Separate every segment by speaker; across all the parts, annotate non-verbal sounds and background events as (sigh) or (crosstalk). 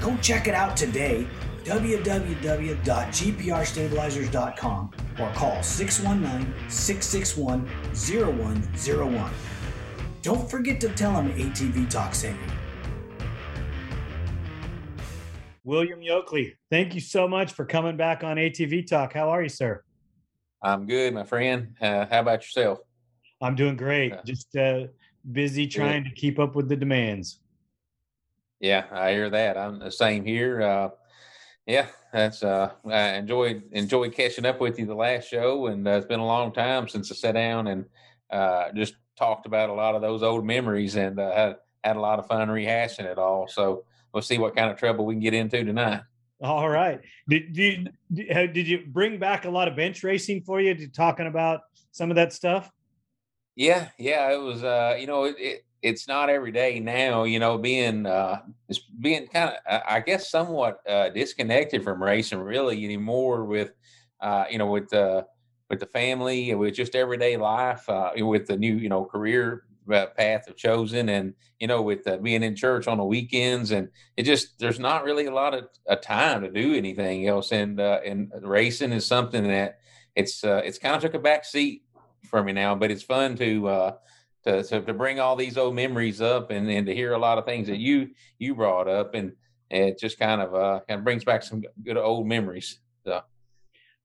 Speaker 1: Go check it out today www.gprstabilizers.com or call 619 661 0101. Don't forget to tell them ATV Talk sent you.
Speaker 2: William Yokley, thank you so much for coming back on ATV Talk. How are you, sir?
Speaker 3: I'm good, my friend. Uh, how about yourself?
Speaker 2: I'm doing great. Just uh, busy trying to keep up with the demands.
Speaker 3: Yeah, I hear that. I'm the same here. Uh, yeah, that's uh, I enjoyed enjoyed catching up with you the last show, and uh, it's been a long time since I sat down and uh, just talked about a lot of those old memories, and uh, had had a lot of fun rehashing it all. So we'll see what kind of trouble we can get into tonight.
Speaker 2: All right. Did you did you bring back a lot of bench racing for you? Did talking about some of that stuff?
Speaker 3: Yeah, yeah. It was uh, you know, it, it it's not every day now, you know, being uh being kind of I guess somewhat uh disconnected from racing really anymore with uh you know with uh with the family and with just everyday life uh with the new you know career uh, path of chosen and you know with uh, being in church on the weekends and it just there's not really a lot of a time to do anything else and uh and racing is something that it's uh it's kind of took a back seat for me now but it's fun to uh to, to, to bring all these old memories up and, and to hear a lot of things that you you brought up and, it just kind of uh kind of brings back some good old memories. So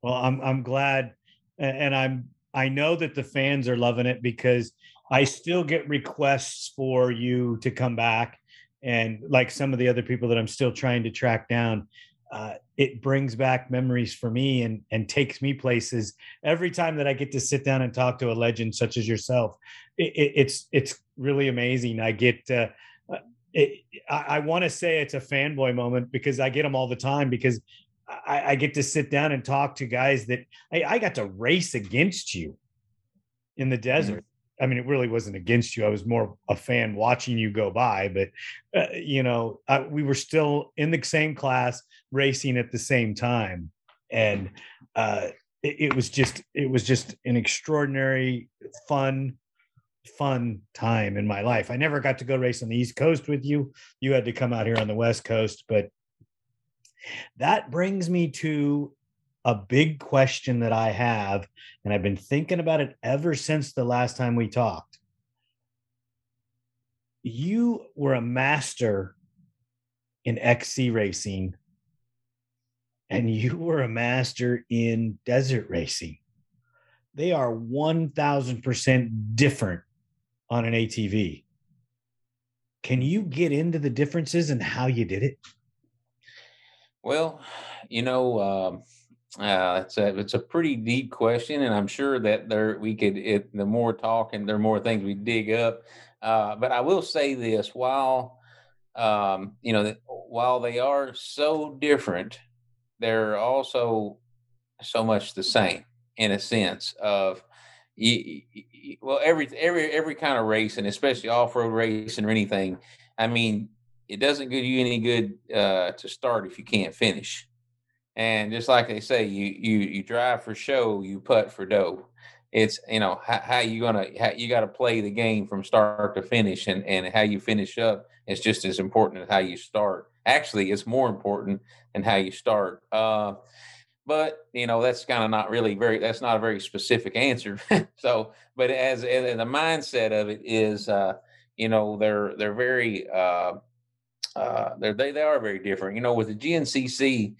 Speaker 2: well I'm I'm glad and I'm I know that the fans are loving it because I still get requests for you to come back and like some of the other people that I'm still trying to track down uh, it brings back memories for me and and takes me places every time that I get to sit down and talk to a legend such as yourself. It, it, it's it's really amazing. I get uh, it, I, I want to say it's a fanboy moment because I get them all the time because I, I get to sit down and talk to guys that I, I got to race against you in the mm-hmm. desert. Mm-hmm. I mean, it really wasn't against you. I was more a fan watching you go by, but uh, you know, uh, we were still in the same class, racing at the same time, and uh, it, it, was just it was just an extraordinary, fun, fun time in my life. I never got to go race on the East Coast with you. You had to come out here on the West Coast, but that brings me to a big question that I have, and I've been thinking about it ever since the last time we talked. You were a master in XC racing, and you (laughs) were a master in desert racing. They are 1000% different on an ATV. Can you get into the differences and how you did it?
Speaker 3: Well, you know, um, uh, it's a it's a pretty deep question, and I'm sure that there we could it, the more talking, there are more things we dig up. Uh, but I will say this: while um, you know, while they are so different, they're also so much the same in a sense of well every every every kind of race and especially off-road racing or anything i mean it doesn't do you any good uh, to start if you can't finish And just like they say, you you you drive for show, you putt for dough. It's you know how, how you gonna how, you got to play the game from start to finish, and and how you finish up is just as important as how you start. Actually, it's more important than how you start. Uh, but you know that's kind of not really very that's not a very specific answer (laughs) so but as, as the mindset of it is uh you know they're they're very uh uh they're they, they are very different you know with the gncc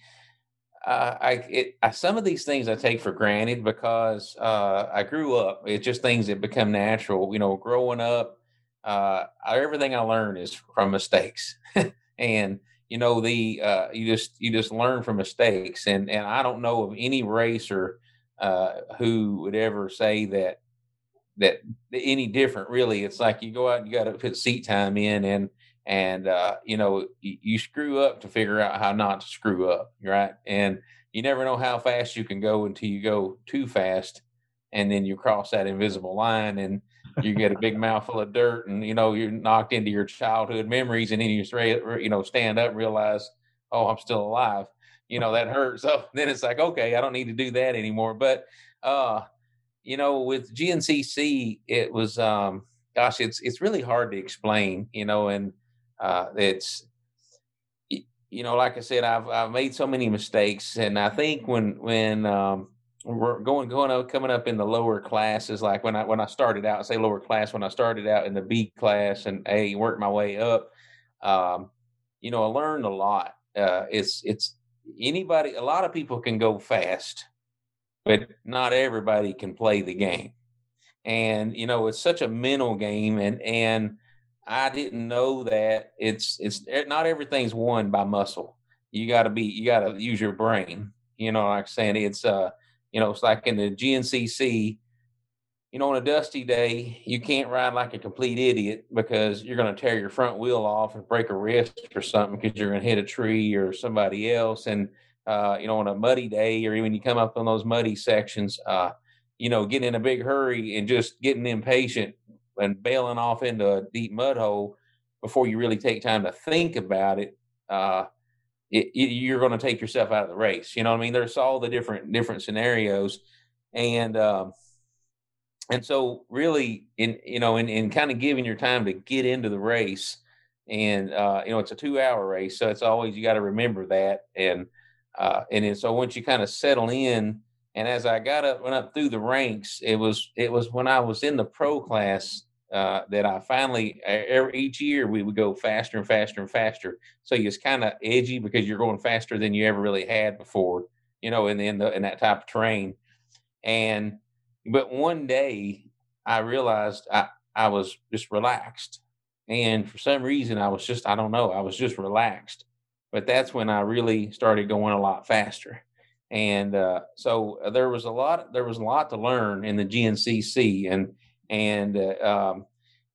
Speaker 3: uh, I, it, I, some of these things I take for granted because uh, I grew up. It's just things that become natural. You know, growing up, uh, everything I learn is from mistakes, (laughs) and you know the uh, you just you just learn from mistakes. And and I don't know of any racer uh, who would ever say that that any different. Really, it's like you go out and you got to put seat time in, and and uh, you know you, you, screw up to figure out how not to screw up right? And you never know how fast you can go until you go too fast and then you cross that invisible line and you get a big (laughs) mouthful of dirt and you know you're knocked into your childhood memories and then you you know stand up and realize oh i'm still alive. You know that hurts (laughs) so then it's like okay i don't need to do that anymore. But uh you know with gncc it was um gosh it's it's really hard to explain you know and uh, it's you know, like I said, I've I've made so many mistakes, and I think when when um, we're going going up coming up in the lower classes, like when I when I started out, say lower class, when I started out in the B class and A, worked my way up, um, you know, I learned a lot. Uh, it's it's anybody, a lot of people can go fast, but not everybody can play the game, and you know, it's such a mental game, and and I didn't know that it's it's eh, not everything's won by muscle. You got to be you got to use your brain. You know, like saying it's uh you know it's like in the GNCC. You know, on a dusty day, you can't ride like a complete idiot because you're going to tear your front wheel off and break a wrist or something because you're going to hit a tree or somebody else. And uh, you know, on a muddy day or when you come up on those muddy sections, uh, you know, getting in a big hurry and just getting impatient and bailing off into a deep mud hole before you really take time to think about it, uh, it, it, you're going to take yourself out of the race. You know what I mean? There's all the different different scenarios, and um, and so really in you know in, in kind of giving your time to get into the race, and uh, you know it's a two hour race, so it's always you got to remember that, and uh, and then, so once you kind of settle in and as I got up, went up through the ranks, it was it was when I was in the pro class uh, that I finally every, each year we would go faster and faster and faster. So it's kind of edgy because you're going faster than you ever really had before, you know, in in, the, in that type of terrain. And but one day I realized I I was just relaxed, and for some reason I was just I don't know I was just relaxed. But that's when I really started going a lot faster and uh, so uh, there was a lot there was a lot to learn in the GNCC and and uh, um,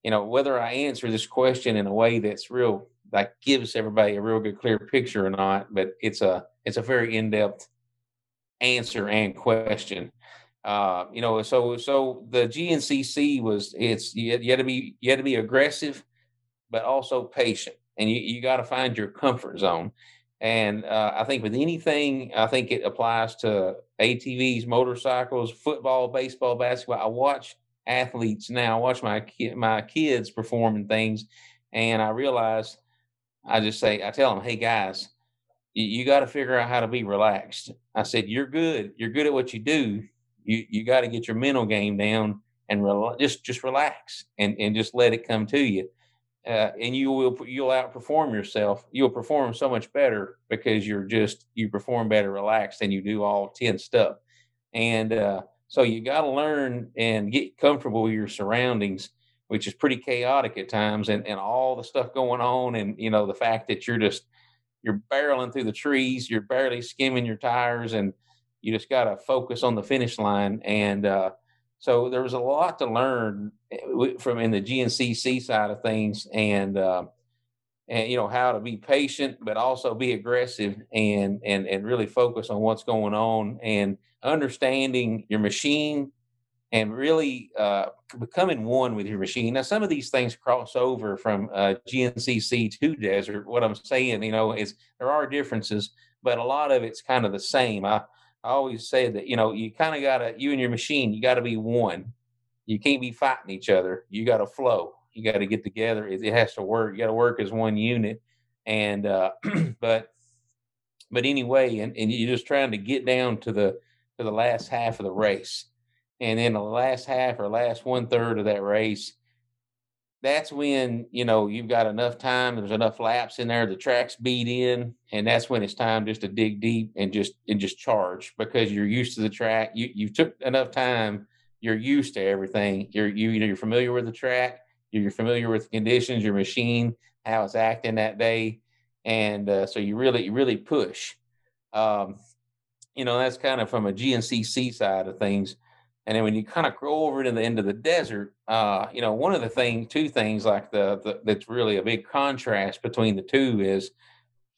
Speaker 3: you know whether I answer this question in a way that's real that gives everybody a real good clear picture or not but it's a it's a very in-depth answer and question. Uh, you know so so the GNCC was it's you you had to be you had to be aggressive but also patient and you, you got to find your comfort zone and uh, I think with anything, I think it applies to ATVs, motorcycles, football, baseball, basketball. I watch athletes now. I watch my ki- my kids performing things, and I realize I just say I tell them, "Hey guys, you, you got to figure out how to be relaxed." I said, "You're good. You're good at what you do. You you got to get your mental game down and re- just just relax and and just let it come to you." Uh, and you will you'll outperform yourself. You'll perform so much better because you're just you perform better relaxed than you do all tense stuff. And uh, so you got to learn and get comfortable with your surroundings, which is pretty chaotic at times, and and all the stuff going on, and you know the fact that you're just you're barreling through the trees, you're barely skimming your tires, and you just got to focus on the finish line and uh, so there was a lot to learn eh, from in the GNCC side of things, and uh, and you know how to be patient, but also be aggressive and and and really focus on what's going on and understanding your machine and really uh, becoming one with your machine. Now, some of these things cross over from uh, GNCC to desert. What I'm saying, you know, is there are differences, but a lot of it's kind of the same. I, I always say that, you know, you kind of got to, you and your machine, you got to be one. You can't be fighting each other. You got to flow. You got to get together. It, it, has to work. You got to work as one unit. And, uh, (clears throat) but, but anyway, and, and you're just trying to get down to the, to the last half of the race. And then the last half or last one third of that race, that's when you know you've got enough time there's enough laps in there the track's beat in and that's when it's time just to dig deep and just and just charge because you're used to the track. You you took enough time you're used to everything. You're you, you know you're familiar with the track you're familiar with the conditions your machine how it's acting that day and uh, so you really you really push. Um, you know that's kind of from a gncc side of things and then when you kind of go over to the end of the desert, uh, you know, one of the things, two things like the, the that's really a big contrast between the two is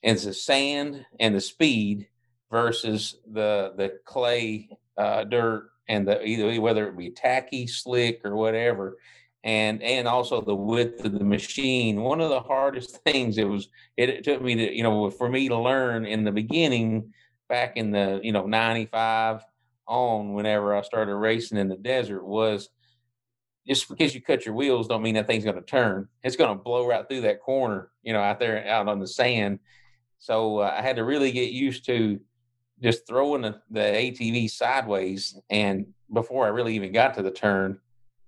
Speaker 3: is the sand and the speed versus the the clay uh, dirt and the either whether it be tacky, slick, or whatever, and and also the width of the machine. One of the hardest (laughs) things it was it, it took me to you know for me to learn in the beginning back in the you know ninety five on whenever I started racing in the desert was just because you cut your wheels don't mean that thing's going to turn. It's going to blow right through that corner, you know, out there out on the sand. So uh, I had to really get used to just throwing the, the ATV sideways and before I really even got to the turn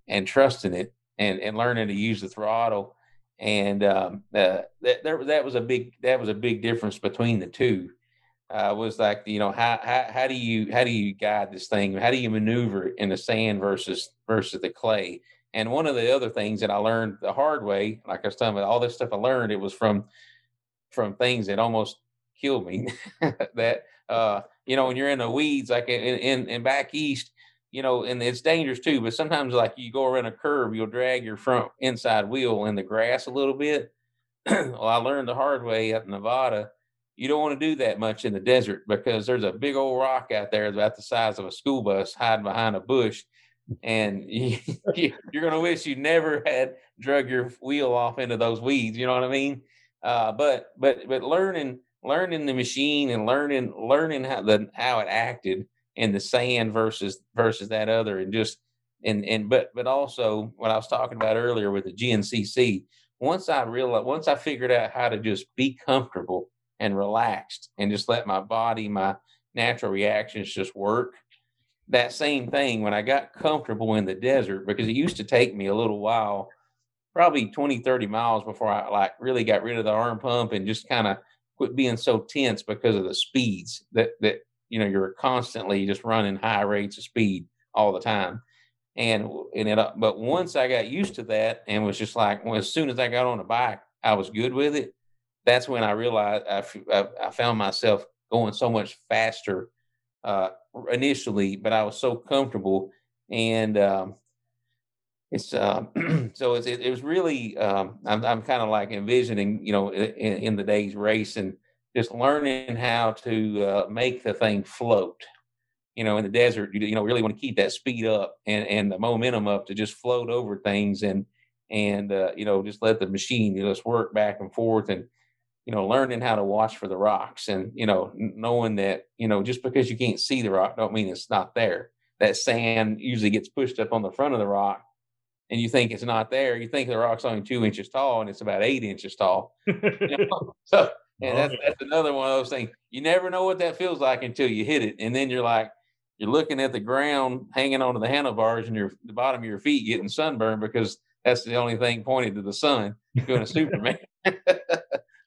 Speaker 3: and trusting it and, and learning to use the throttle. And um, uh, that, that, that was a big, that was a big difference between the two uh, was like, you know, how, how how do you how do you guide this thing? How do you maneuver in the sand versus versus the clay? And one of the other things that I learned the hard way, like I was telling you, all this stuff I learned, it was from from things that almost killed me. (laughs) that uh, you know, when you're in the weeds, like in, in in back east, you know, and it's dangerous too. But sometimes, like you go around a curve, you'll drag your front inside wheel in the grass a little bit. (clears throat) well, I learned the hard way up Nevada you don't want to do that much in the desert because there's a big old rock out there about the size of a school bus hiding behind a bush. And (laughs) you, are going to wish you never had drug your wheel off into those weeds. You know what I mean? Uh, but but but learning learning the machine and learning learning how the how it acted in the sand versus versus that other and just and and but but also what I was talking about earlier with the GNCC. Once I realized, once I figured out how to just be comfortable and relaxed and just let my body, my natural reactions just work. That same thing when I got comfortable in the desert, because it used to take me a little while, probably 20, 30 miles before I like really got rid of the arm pump and just kind of quit being so tense because of the speeds that, that, you know, you're constantly just running high rates of speed all the time. And, and it, but once I got used to that and was just like, well, as soon as I got on a bike, I was good with it that's when I realized I, I, found myself going so much faster uh, initially, but I was so comfortable, and um, it's uh, (clears throat) so it, it, was really um, I'm, I'm kind of like envisioning, you know, in, in, the day's race and just learning how to uh, make the thing float. You know, in the desert, you, you know, really want to keep that speed up and, and the momentum up to just float over things and and uh, you know just let the machine just work back and forth and you know, learning how to watch for the rocks and, you know, knowing that, you know, just because you can't see the rock don't mean it's not there. That sand usually gets pushed up on the front of the rock and you think it's not there. You think the rock's only two inches tall and it's about eight inches tall. (laughs) you know? (laughs) So, and that's, that's another one of those things. You never know what that feels like until you hit it. And then you're like, you're looking at the ground hanging onto the handlebars and your the bottom of your feet getting sunburned because that's the only thing pointed to the sun doing a Superman. (laughs)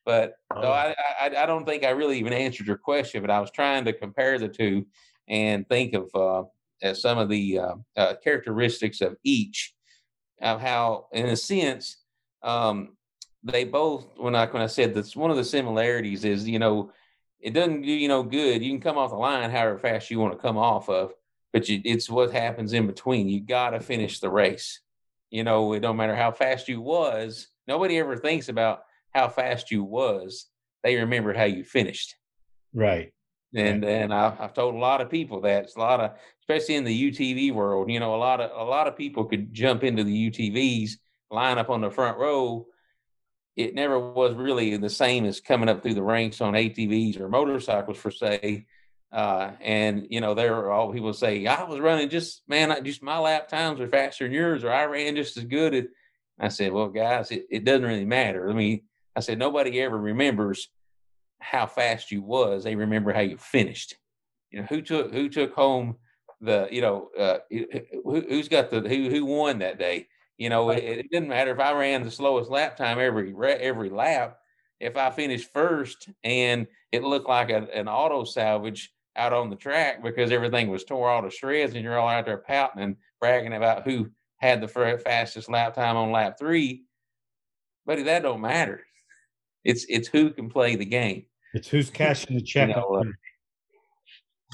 Speaker 3: But oh. so I, I, I don't think I really even answered your question, but I was trying to compare the two and think of uh, some of the uh, uh, characteristics of each, of how, in a sense, um, they both. When I when I said that's one of the similarities is you know it doesn't do you no good. You can come off the line however fast you want to come off of, but you, it's what happens in between. You got to finish the race. You know, it don't matter how fast you was. Nobody ever thinks about how fast you was, they remember how you finished.
Speaker 2: Right.
Speaker 3: And right. and I, have told a lot of people that it's a lot of, especially in the UTV world, you know, a lot of a lot of people could jump into the UTVs, line up on the front row, it never was really the same as coming up through the ranks on ATVs or motorcycles for say. Uh, and you know, there are all people say, I was running just man, I, just my lap times are faster than yours, or I ran just as good. As, I said, well, guys, it, it doesn't really matter. I mean, I said nobody ever remembers how fast you was. They remember how you finished. You know, who took who took home the you know uh, who, has got the who who won that day. You know, it, it, didn't matter if I ran the slowest lap time every every lap. If I finished first and it looked like a, an auto salvage out on the track because everything was tore all to shreds and you're all out there pouting and bragging about who had the fastest lap time on lap three, buddy, that don't matter. It's it's who can play the game.
Speaker 2: It's who's cashing the (laughs) check. You know,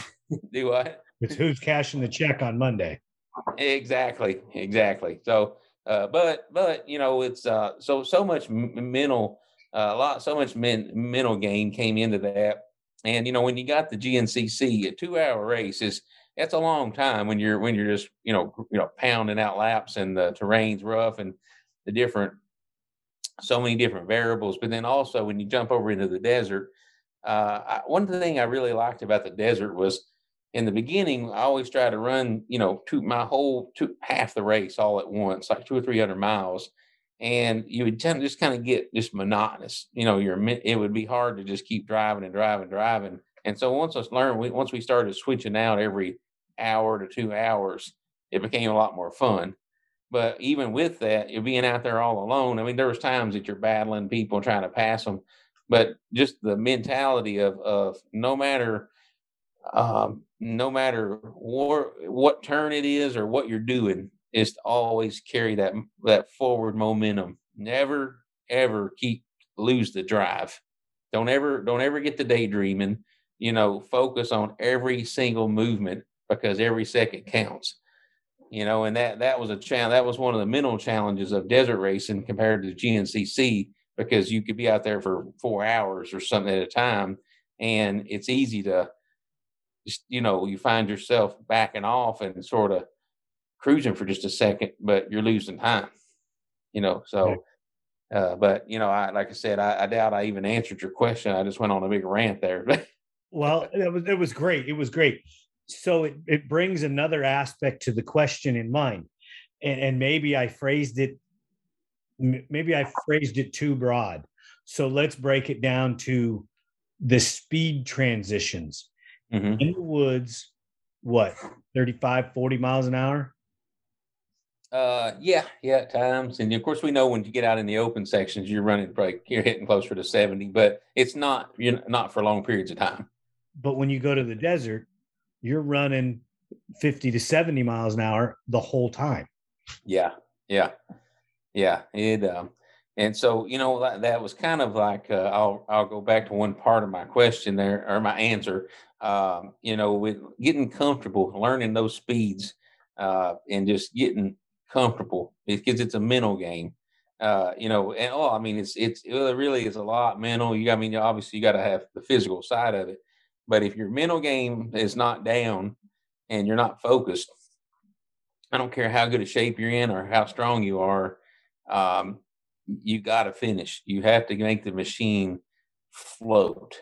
Speaker 3: uh, (laughs) do what?
Speaker 2: It's who's cashing the check on Monday.
Speaker 3: Exactly, exactly. So, uh, but but you know, it's uh, so so much mental, uh, a lot, so much men, mental game came into that. And you know, when you got the GNCC, a two-hour race is that's a long time when you're when you're just you know you know pounding out laps and the terrain's rough and the different so many different variables. But then also when you jump over into the desert, uh, I, one thing I really liked about the desert was in the beginning, I always try to run, you know, my whole two half the race all at once, like two or three hundred miles, and you would tend to just kind of get just monotonous. You know, you're it would be hard to just keep driving and driving, driving. And so once I learned, once we started switching out every hour to two hours, it became a lot more fun. But even with that, you're being out there all alone. I mean, there was times that you're battling people trying to pass them, but just the mentality of of no matter um, no matter what what turn it is or what you're doing, is to always carry that that forward momentum. Never ever keep lose the drive. Don't ever don't ever get the daydreaming. You know, focus on every single movement because every second counts. You know, and that that was a challenge. That was one of the mental challenges of desert racing compared to GNCC because you could be out there for four hours or something at a time, and it's easy to just you know you find yourself backing off and sort of cruising for just a second, but you're losing time. You know, so. Uh, but you know, I like I said, I, I, doubt I even answered your question. I just went on a big rant there. (laughs)
Speaker 2: well, it was it was great. It was great. So it it brings another aspect to the question in mind, and, and maybe I phrased it. Maybe I phrased it too broad. So let's break it down to the speed transitions mm-hmm. in the woods, what, 35, 40 miles an hour?
Speaker 3: Uh, yeah, yeah, at times. And of course, we know when you get out in the open sections, you're running probably you're hitting closer to 70, but it's not you're not for long periods of time.
Speaker 2: But when you go to the desert, you're running 50 to 70 miles an hour the whole time.
Speaker 3: Yeah, yeah, yeah. It um, and so you know that, that was kind of like uh, I'll I'll go back to one part of my question there or my answer um, you know, with getting comfortable, learning those speeds, uh, and just getting comfortable because it's a mental game. Uh, you know, and oh, I mean, it's it's it really is a lot mental. You, I mean, obviously, you got to have the physical side of it, but if your mental game is not down and you're not focused, I don't care how good a shape you're in or how strong you are, um, you got to finish. You have to make the machine float.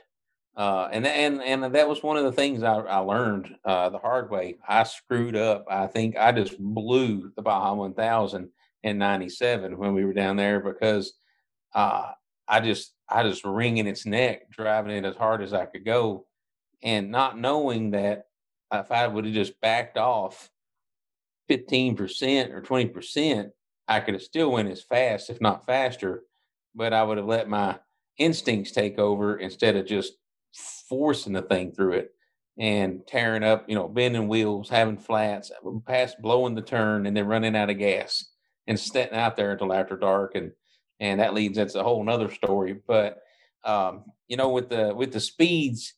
Speaker 3: Uh, and and and that was one of the things I, I learned uh, the hard way. I screwed up. I think I just blew the Baja 1000 in '97 when we were down there because uh, I just I just wringing its neck, driving it as hard as I could go, and not knowing that if I would have just backed off 15% or 20%, I could have still went as fast, if not faster, but I would have let my instincts take over instead of just forcing the thing through it and tearing up, you know, bending wheels, having flats, past blowing the turn, and then running out of gas and sitting out there until after dark. And and that leads that's a whole nother story. But um, you know, with the with the speeds,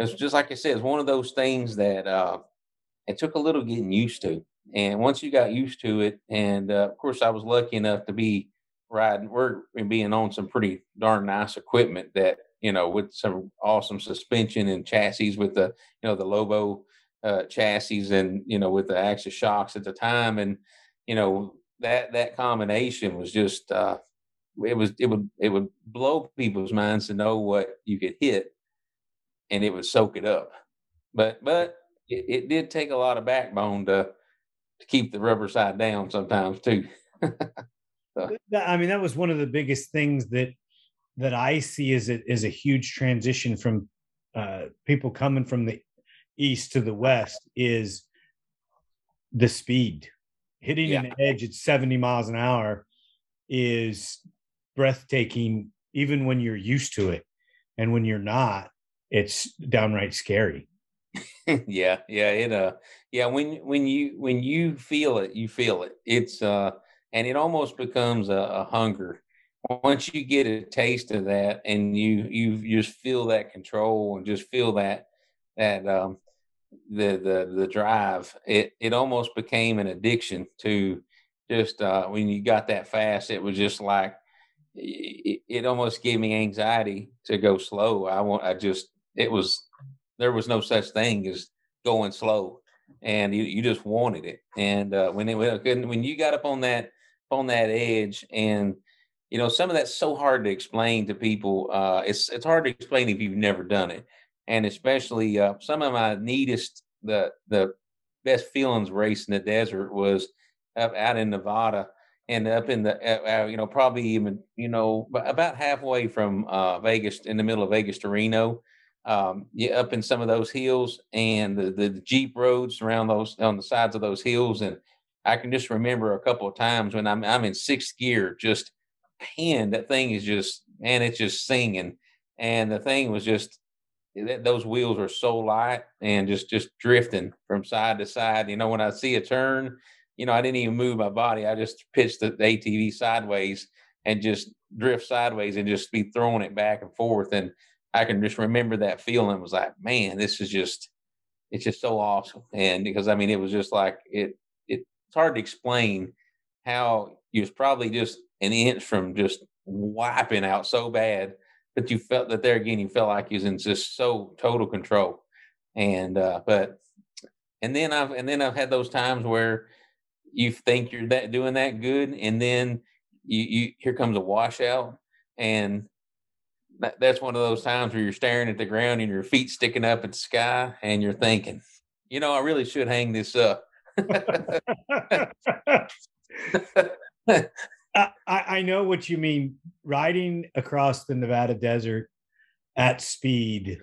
Speaker 3: it's just like I said, it's one of those things that uh, it took a little getting used to. And once you got used to it, and uh, of course, I was lucky enough to be riding, we're being on some pretty darn nice equipment that you know, with some awesome suspension and chassis with the, you know, the Lobo uh, chassis and, you know, with the Axis shocks at the time. And, you know, that, that combination was just, uh, it was it would it would blow people's minds to know what you could hit, and it would soak it up. But but it, it did take a lot of backbone to to keep the rubber side down sometimes too. (laughs)
Speaker 2: so. I mean, that was one of the biggest things that that I see as a, as a huge transition from uh, people coming from the east to the west is the speed hitting yeah. an edge at 70 miles an hour is breathtaking even when you're used to it and when you're not it's downright scary. (laughs)
Speaker 3: Yeah yeah it uh yeah when when you when you feel it you feel it. It's uh and it almost becomes a, a hunger. Once you get a taste of that and you you just feel that control and just feel that that um the the the drive it it almost became an addiction to just uh when you got that fast it was just like it, it almost gave me anxiety to go slow. I want i just it was there was no such thing as going slow and you, you just wanted it. And uh when it when you got up on that on that edge and you know some of that's so hard to explain to people uh it's it's hard to explain if you've never done it. And especially uh some of my neatest the the best feelings race in the desert was up out in nevada and up in the uh, uh you know probably even you know about halfway from uh vegas in the middle of vegas to reno um yeah up in some of those hills and the, the, the jeep roads around those on the sides of those hills and i can just remember a couple of times when i'm i'm in sixth gear just hand, that thing is just, and it's just singing. And the thing was just, that, those wheels are so light and just just drifting from side to side. You know, when I see a turn, you know, I didn't even move my body. I just pitched the ATV sideways and just drift sideways and just be throwing it back and forth. And I can just remember that feeling. It was like, man, this is just, it's just so awesome. And because I mean, it was just like it. It's hard to explain how you was probably just an inch from just wiping out so bad. But you felt that there again, you felt like he was in just so total control. And uh, but and then I've and then I've had those times where you think you're that doing that good, and then you, you here comes a washout, and that, that's one of those times where you're staring at the ground and your feet sticking up at the sky, and you're thinking, you know, I really should hang this up. (laughs)
Speaker 2: I, I know what you mean. Riding across the Nevada desert at speed,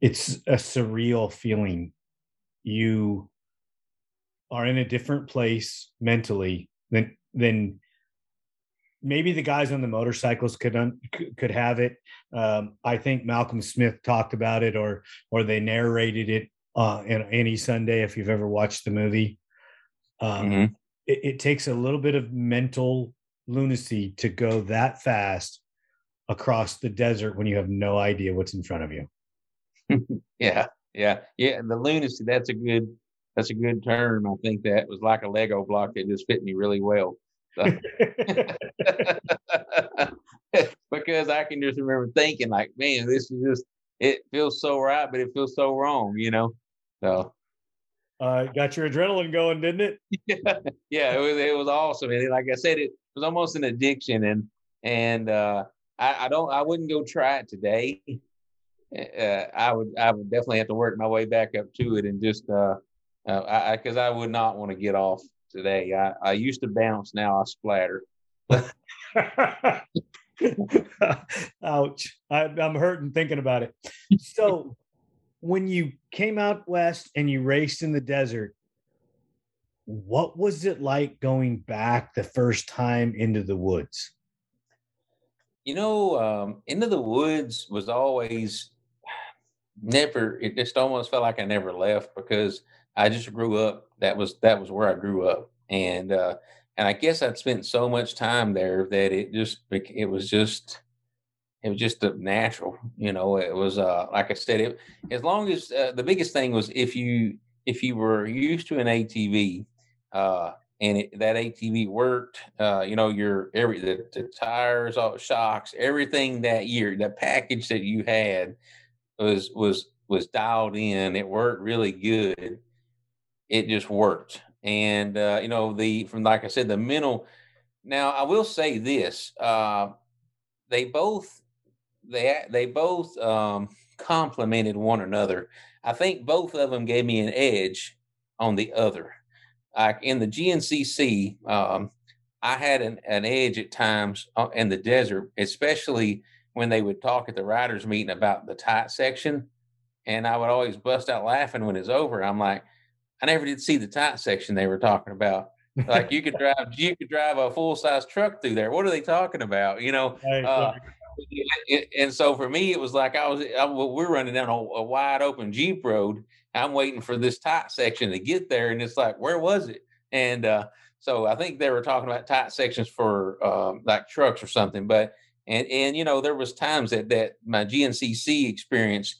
Speaker 2: it's a surreal feeling. You are in a different place mentally than than maybe the guys on the motorcycles could un, could have it. Um, I think Malcolm Smith talked about it, or or they narrated it uh, On Any Sunday if you've ever watched the movie. Um, mm-hmm it, it takes a little bit of mental lunacy to go that fast across the desert when you have no idea what's in front of you. (laughs)
Speaker 3: yeah, yeah, yeah. The lunacy. That's a good. That's a good term. I think that was like a Lego block that just fit me really well. So. (laughs) (laughs) (laughs) because I can just remember thinking, like, man, this is just. It feels so right, but it feels so wrong. You know. So
Speaker 2: uh, got your adrenaline going, didn't it?
Speaker 3: yeah, (laughs) yeah, it was it was awesome, and like I said, it was almost an addiction, and and uh, I, I don't I wouldn't go try it today. Uh, I would I would definitely have to work my way back up to it, and just uh, uh I because I, I would not want to get off today. I I used to bounce, now I splatter. (laughs)
Speaker 2: Ouch! I, I'm hurting thinking about it. So when you came out west and you raced in the desert, what was it like going back the first time into the woods?
Speaker 3: You know, um, into the woods was always never. It just almost felt like I never left because I just grew up. That was that was where I grew up, and uh, and I guess I'd spent so much time there that it just it was just it was just natural you know it was uh like i said it as long as uh, the biggest thing was if you if you were used to an atv uh and it, that atv worked uh you know your every the, the tires all shocks everything that year the package that you had was was was dialed in it worked really good it just worked and uh you know the from like i said the mental now I will say this: uh, they both they they both um, complemented one another. I think both of them gave me an edge on the other. Like in the GNCC, um, I had an, an edge at times uh, in the desert, especially when they would talk at the riders meeting about the tight section. And I would always bust out laughing when it's over. I'm like, I never did see the tight section they were talking about. Like you could (laughs) drive, you could drive a full size truck through there. What are they talking about? You know, uh, and so for me, it was like I was, I, we're running down a, a, wide open Jeep road. I'm waiting for this tight section to get there. And it's like, where was it? And uh, so I think they were talking about tight sections for um, like trucks or something. But, and, and, you know, there was times that, that my GNCC experience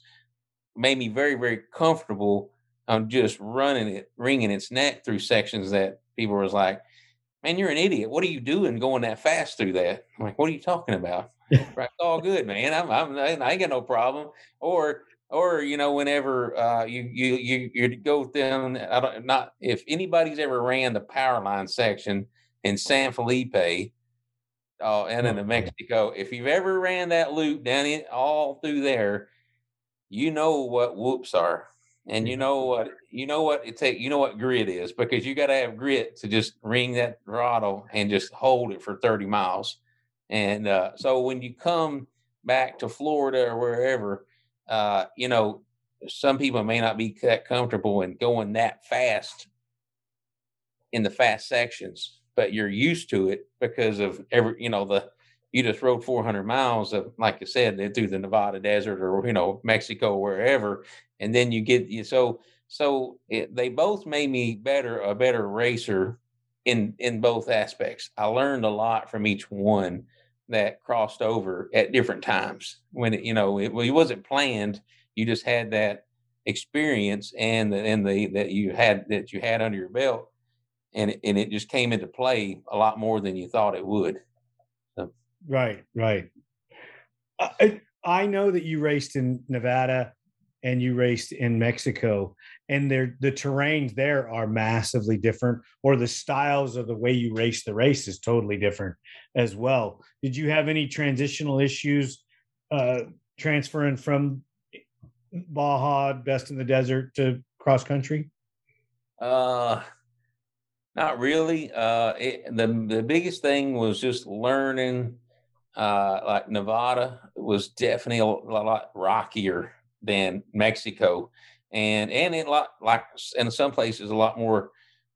Speaker 3: made me very, very comfortable on just running it, wringing its neck through sections that people was like, man, you're an idiot. What are you doing going that fast through that? I'm like, what are you talking about? (laughs) right, all good, man. I'm, I'm, I ain't got no problem. Or, or you know, whenever uh, you you you you go down, I don't not if anybody's ever ran the power line section in San Felipe, uh, and in Mexico, if you've ever ran that loop down it all through there, you know what whoops are and you know what you know what it take you know what grit is because you got to have grit to just ring that throttle and just hold it for 30 miles. And uh, so when you come back to florida or wherever uh, you know some people may not be that comfortable in going that fast in the fast sections but you're used to it because of every you know the you just rode 400 miles of like you said through the nevada desert or you know mexico wherever and then you get you so so it, they both made me better a better racer in in both aspects i learned a lot from each one that crossed over at different times when it, you know it, it wasn't planned you just had that experience and the and the that you had that you had under your belt and it, and it just came into play a lot more than you thought it would
Speaker 2: so. right right I, I know that you raced in nevada and you raced in Mexico and the terrains there are massively different or the styles of the way you race the race is totally different as well. Did you have any transitional issues uh transferring from Baja best in the desert to cross country?
Speaker 3: Uh not really. Uh it, the the biggest thing was just learning uh like Nevada was definitely a, a lot rockier than Mexico, and and in lot like in some places a lot more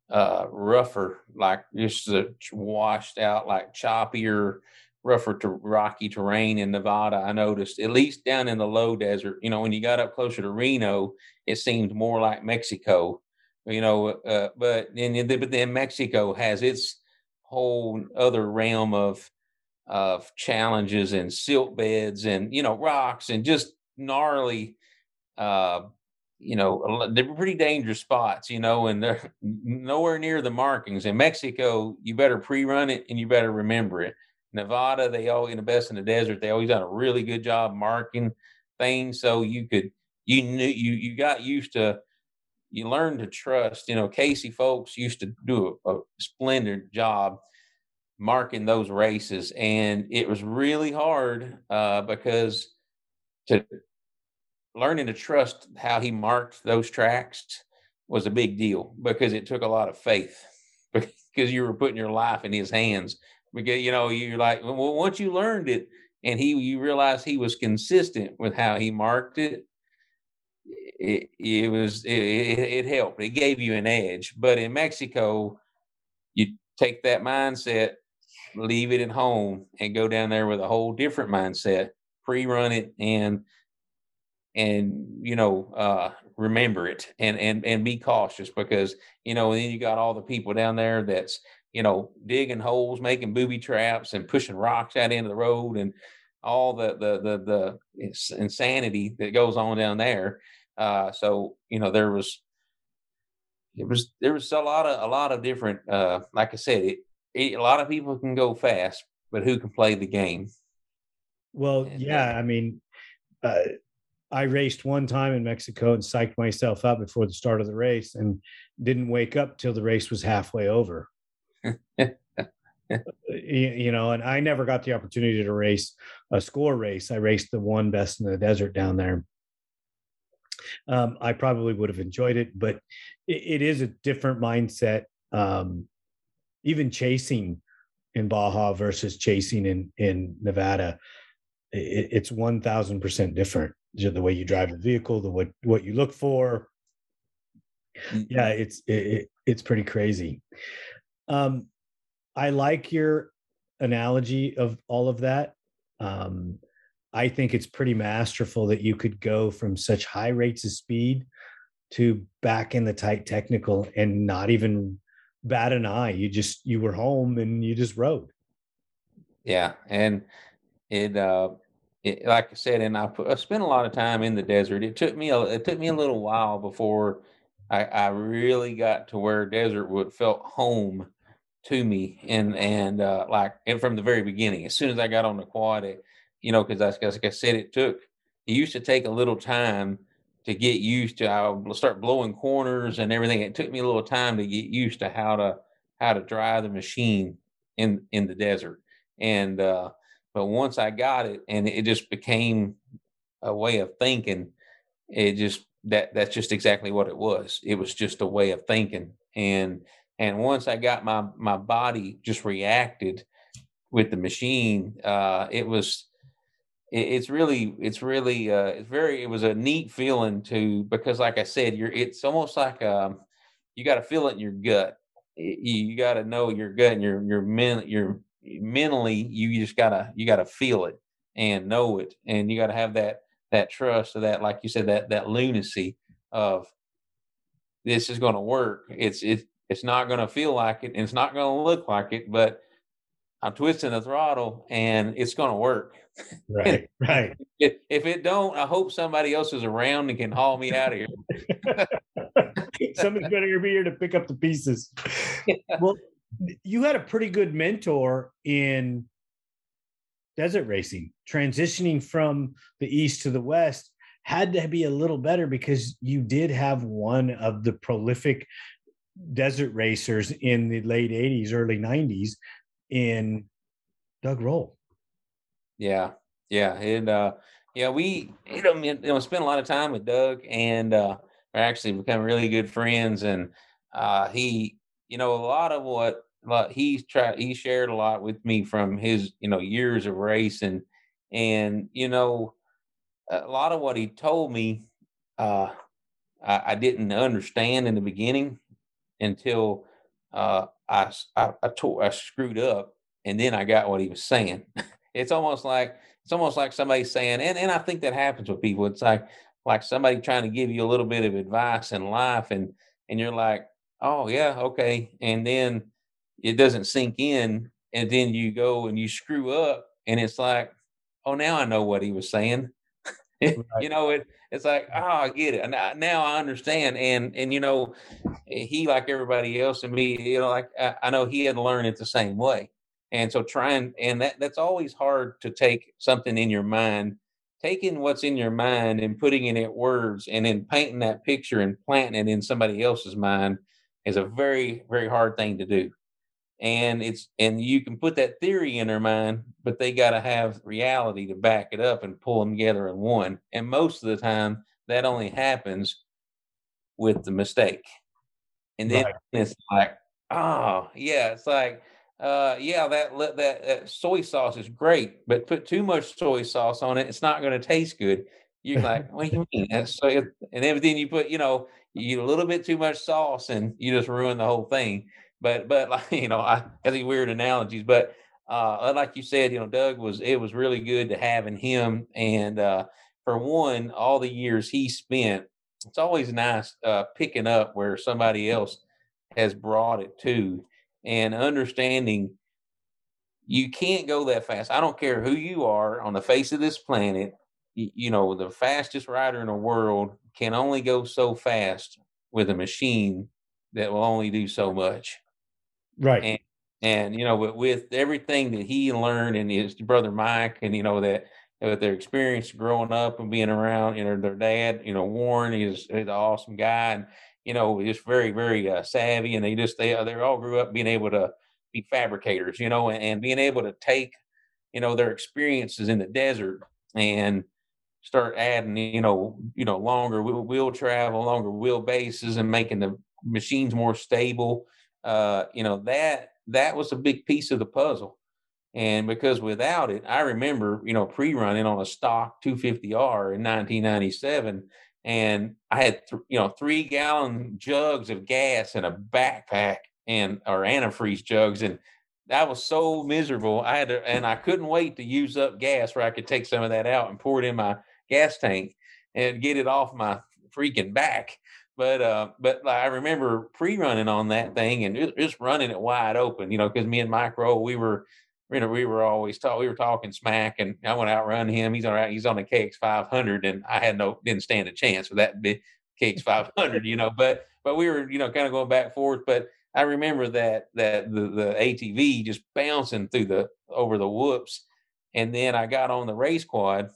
Speaker 3: uh, rougher, like just the washed out, like choppier, rougher to rocky terrain in Nevada. I noticed at least down in the low desert. You know, when you got up closer to Reno, it seemed more like Mexico. You know, uh, but then but then Mexico has its whole other realm of of challenges and silt beds and you know rocks and just gnarly, uh, you know, they're pretty dangerous spots, you know, and they're (laughs) nowhere near the markings. In Mexico, you better pre-run it and you better remember it. Nevada, they all in the best in the desert. They always done a really good job marking things, so you could you knew you you got used to you learned to trust. You know, Casey Folks used to do a, a splendid job marking those races, and it was really hard uh, because to learning to trust how he marked those tracks was a big deal because it took a lot of faith (laughs) because you were putting your life in his hands. Because you know you're like well once you learned it and he you realized he was consistent with how he marked it it, it was it, it helped. It gave you an edge. But in mexico you take that mindset leave it at home and go down there with a whole different mindset pre-run it and and you know uh remember it and and and be cautious because you know then you got all the people down there that's you know digging holes making booby traps and pushing rocks out into the road and all the the the, the insanity that goes on down there. Uh so you know there was it was there was a lot of a lot of different uh like i said it, it, a lot of people can go fast but who can play the game?
Speaker 2: Well, and, yeah, uh, I mean, uh, I raced one time in Mexico and psyched myself up before the start of the race and didn't wake up till the race was halfway over. (laughs) you know, and I never got the opportunity to race a score race. I raced the one best in the desert down there. Um, I probably would have enjoyed it, but it, it is a different mindset. Um, even chasing in Baja versus chasing in in Nevada, it, it's one thousand percent different. The way you drive the vehicle, the what what you look for. Mm. Yeah, it's it, it's pretty crazy. Um, I like your analogy of all of that. Um, I think it's pretty masterful that you could go from such high rates of speed to back in the tight technical and not even bat an eye. You just you were home and you just rode.
Speaker 3: Yeah, and it uh it, like I said, and I, put, I spent a lot of time in the desert. It took me a it took me a little while before I, I really got to where desert would felt home to me. And and uh, like and from the very beginning as soon as i got on the quad it, you know because like i said it took it used to take a little time to get used to i would start blowing corners and everything. It took me a little time to get used to how to how to drive the machine in in the desert. And uh but once i got it and it just became a way of thinking it just that that's just exactly what it was it was just a way of thinking and and once I got my my body just reacted with the machine, uh, it was it, it's really it's really uh, it's very it was a neat feeling to because like I said, you're it's almost like um, you got to feel it in your gut. You, you got to know your gut and your your men your mentally you just gotta you gotta feel it and know it and you got to have that that trust of that like you said that that lunacy of this is to work it's it it's not to feel like it and it's not to look like it, but I'm twisting the throttle and it's to work.
Speaker 2: Right, (laughs) right.
Speaker 3: if, if it don't, I hope somebody else is around and can haul me out of here. (laughs)
Speaker 2: Somebody's better be here to pick up the pieces. Yeah. (laughs) Well, you had a pretty good mentor in desert racing, transitioning from the east to the west had to be a little better because you did have one of the prolific desert racers in the late 80s, early 90s in Doug Roll.
Speaker 3: Yeah. Yeah. And uh yeah, we you know, you know spent a lot of time with Doug and uh we're actually become really good friends and uh he you know a lot of what like he's tried he shared a lot with me from his you know years of racing and you know a lot of what he told me uh I, I didn't understand in the beginning until uh, I I, I, tore, I screwed up, and then I got what he was saying. (laughs) it's almost like it's almost like somebody saying, and and I think that happens with people. It's like like somebody trying to give you a little bit of advice in life, and and you're like, oh yeah, okay, and then it doesn't sink in, and then you go and you screw up, and it's like, oh now I know what he was saying. (laughs) you know it it's like oh i get it. Now, now i understand. And and you know he like everybody else and me you know like I, I know he had to learn it the same way. And so trying and that that's always hard to take something in your mind taking what's in your mind and putting it in words and then painting that picture and planting it in somebody else's mind is a very very hard thing to do. And it's and you can put that theory in their mind but they got to have reality to back it up and pull them together in one. And most of the time that only happens with the mistake. And then right. it's like oh yeah it's like uh yeah that that, that soy sauce is great but put too much soy sauce on it it's not going to taste good. You're like what do you mean? That's so and then, then you put you know you eat a little bit too much sauce and you just ruin the whole thing but but (laughs) like you know, I have these weird analogies, but uh, like you said, you know, Doug was it was really good to having him, and uh, for one, all the years he spent, it's always nice uh, picking up where somebody else has brought it to, and understanding you can't go that fast. I don't care who you are on the face of this planet. You, you know, the fastest rider in the world can only go so fast with a machine that will only do so much.
Speaker 2: Right.
Speaker 3: And, and you know, with, with everything that he learned and his brother Mike, and you know that with their experience growing up and being around, you know, their dad, you know, Warren is, an awesome guy, and you know, just very, very uh, savvy, and they just they they all grew up being able to be fabricators, you know, and, and being able to take, you know, their experiences in the desert and start adding, you know, you know, longer wheel, wheel travel, longer wheel bases, and making the machines more stable. Uh, you know that that was a big piece of the puzzle. And because without it, I remember, you know, pre-running on a stock 250R in 1997, and I had, th- you know, three gallon jugs of gas in a backpack and or antifreeze jugs, and that was so miserable. I had to, and I couldn't wait to use up gas where I could take some of that out and pour it in my gas tank and get it off my freaking back. But uh, but I remember pre-running on that thing and just running it wide open, you know, because me and Mike we were, you know, we were always talk, we were talking smack, and I went out run him. He's on he's on the KX 500, and I had no didn't stand a chance with that big KX 500, you know. But but we were, you know, kind of going back and forth. But I remember that that the the ATV just bouncing through the over the whoops, and then I got on the race quad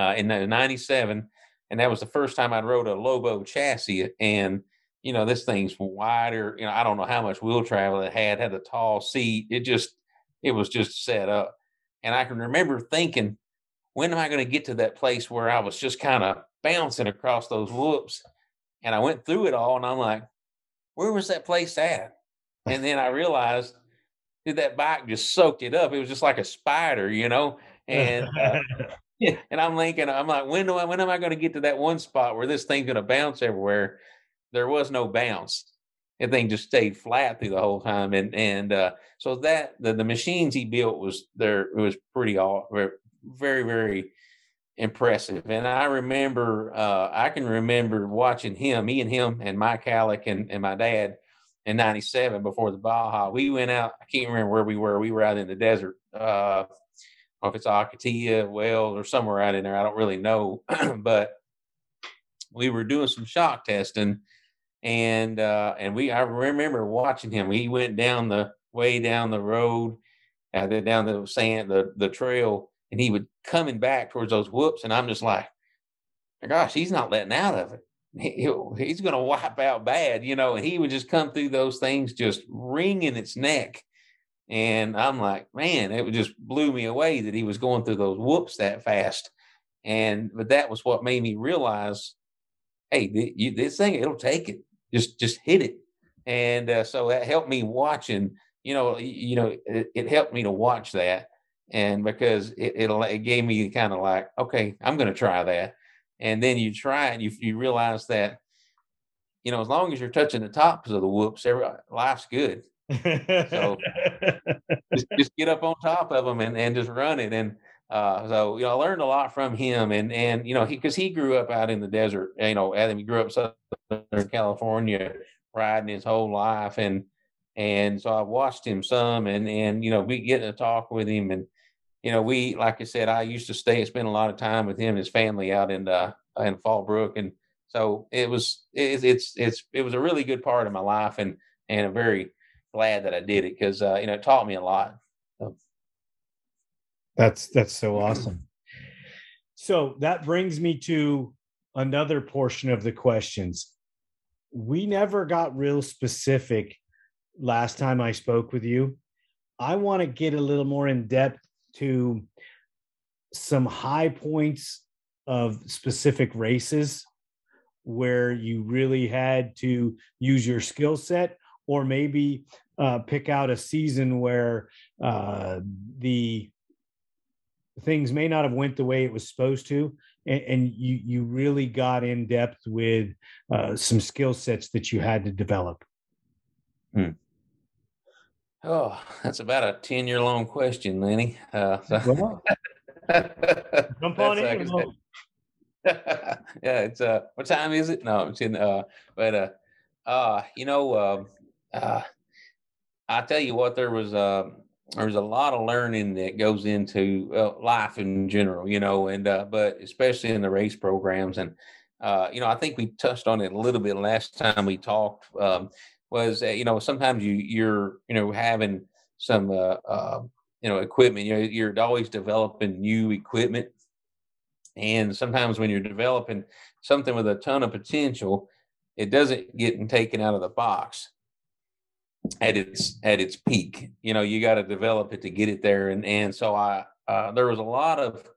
Speaker 3: uh, in '97, and that was the first time I rode a Lobo chassis. And you know, this thing's wider. You know, I don't know how much wheel travel it had. Had a tall seat. It just, it was just set up. And I can remember thinking, when am I going to get to that place where I was just kind of bouncing across those whoops? And I went through it all, and I'm like, where was that place at? (laughs) And then I realized dude, that bike just soaked it up. It was just like a spider, you know. And uh, (laughs) (laughs) and I'm thinking, I'm like, when do I, when am I going to get to that one spot where this thing's going to bounce everywhere? There was no bounce. The thing just stayed flat through the whole time, and and uh, so that the, the machines he built was there. It was pretty all very very impressive. And I remember, uh, I can remember watching him, me and him and Mike Halleck and, and my dad in 97 before the Baja. We went out, I can't remember where we were. We were out in the desert. Uh, if it's Ocotillo, Well, or somewhere out in there. I don't really know. (clears throat) but we were doing some shock testing and uh, and we I remember watching him. He went down the way down the road, uh, down the sand, the the trail, and he would coming back towards those whoops, and I'm just like, gosh, he's not letting out of it. He, he's going to wipe out bad, you know. And he would just come through those things, just wringing its neck. And I'm like, man, it just blew me away that he was going through those whoops that fast. And but that was what made me realize, hey, you, this thing it'll take it. Just just hit it. And uh, so that helped me watching. You know, you know, it, it helped me to watch that and because it it, it gave me kind of like okay i'm going to try that and then you try and you, you realize that you know as long as you're touching the tops of the whoops every life's good so (laughs) just, just get up on top of them and, and just run it. And uh, so you know, I learned a lot from him, and and you know, he because he grew up out in the desert. You know, Adam, he grew up Southern California, riding his whole life, and and so I watched him some, and and you know, we get to talk with him, and you know, we like I said, I used to stay and spend a lot of time with him and his family out in uh, in Fallbrook, and so it was it, it's it's it was a really good part of my life, and and I'm very glad that I did it because uh, you know it taught me a lot. So.
Speaker 2: That's that's so awesome. So that brings me to another portion of the questions. We never got real specific last time I spoke with you. I want to get a little more in depth to some high points of specific races where you really had to use your skill set or maybe uh, pick out a season where uh, the things may not have went the way it was supposed to and, and you you really got in depth with uh, some skill sets that you had to develop
Speaker 3: hmm. Oh, that's about a 10 year long question, Lenny. Uh, so. (laughs) Jump on in. (laughs) yeah, it's uh what time is it? No, it's in uh but uh uh you know uh, uh I tell you what there was uh there's a lot of learning that goes into uh, life in general, you know, and uh but especially in the race programs. And uh you know I think we touched on it a little bit last time we talked um was you know sometimes you you're you know having some uh, uh, you know equipment you know you're always developing new equipment. And sometimes when you're developing something with a ton of potential it doesn't get taken out of the box at its at its peak. You know, you got to develop it to get it there, and and so I uh, there was a lot of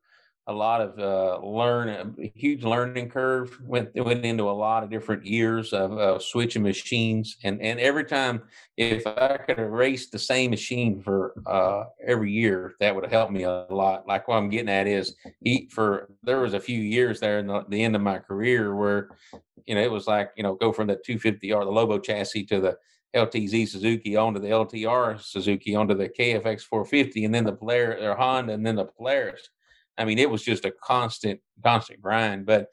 Speaker 3: a lot of uh, learn a huge learning curve went went into a lot of different years of switching machines. And and every time if I could erase the same machine for uh, every year that would have helped me a lot. Like what I'm getting at is eat for there was a few years there in the, the end of my career where you know it was like you know go from the 250R the Lobo chassis to the LTZ Suzuki onto the LTR Suzuki onto the KFX 450 and then the Polaris or Honda and then the Polaris I mean, it was just a constant, constant grind. But,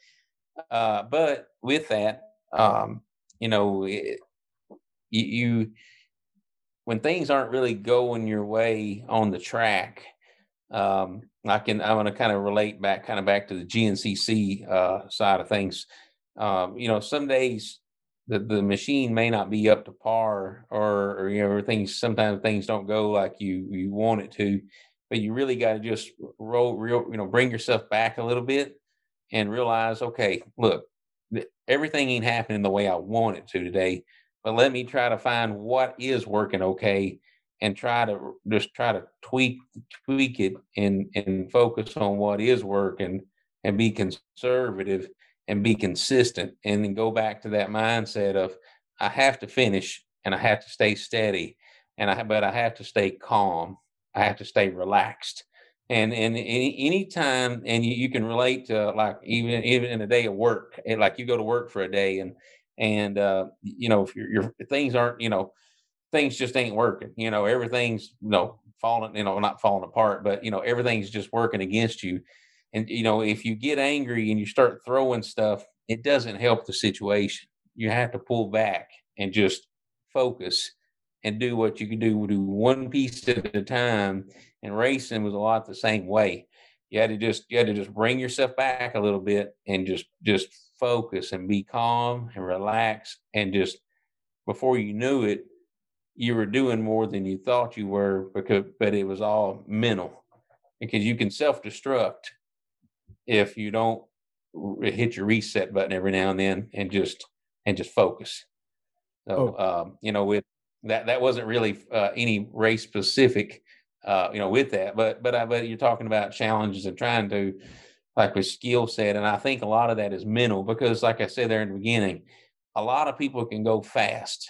Speaker 3: uh, but with that, um, you know, it, you, you, when things aren't really going your way on the track, um, I can, I'm going to kind of relate back, kind of back to the GNCC uh, side of things. Um, you know, some days the, the machine may not be up to par or, or you know, things, sometimes things don't go like you, you want it to but you really got to just roll real you know bring yourself back a little bit and realize okay look everything ain't happening the way i want it to today but let me try to find what is working okay and try to just try to tweak tweak it and and focus on what is working and be conservative and be consistent and then go back to that mindset of i have to finish and i have to stay steady and i but i have to stay calm I have to stay relaxed. And and any time and you, you can relate to like even even in a day of work, and eh, like you go to work for a day and and uh, you know if your your things aren't you know things just ain't working. You know everything's you know falling you know not falling apart, but you know everything's just working against you. And you know if you get angry and you start throwing stuff, it doesn't help the situation. You have to pull back and just focus and do what you can do, do one piece at a time. And racing was a lot the same way. You had to just you had to just bring yourself back a little bit and just just focus and be calm and relax and just before you knew it, you were doing more than you thought you were because but it was all mental because you can self-destruct if you don't hit your reset button every now and then and just and just focus so oh. um, you know with that that wasn't really uh, any race specific, uh, you know, with that. But but I but you're talking about challenges and trying to like with skill set, and I think a lot of that is mental because, like I said there in the beginning, a lot of people can go fast,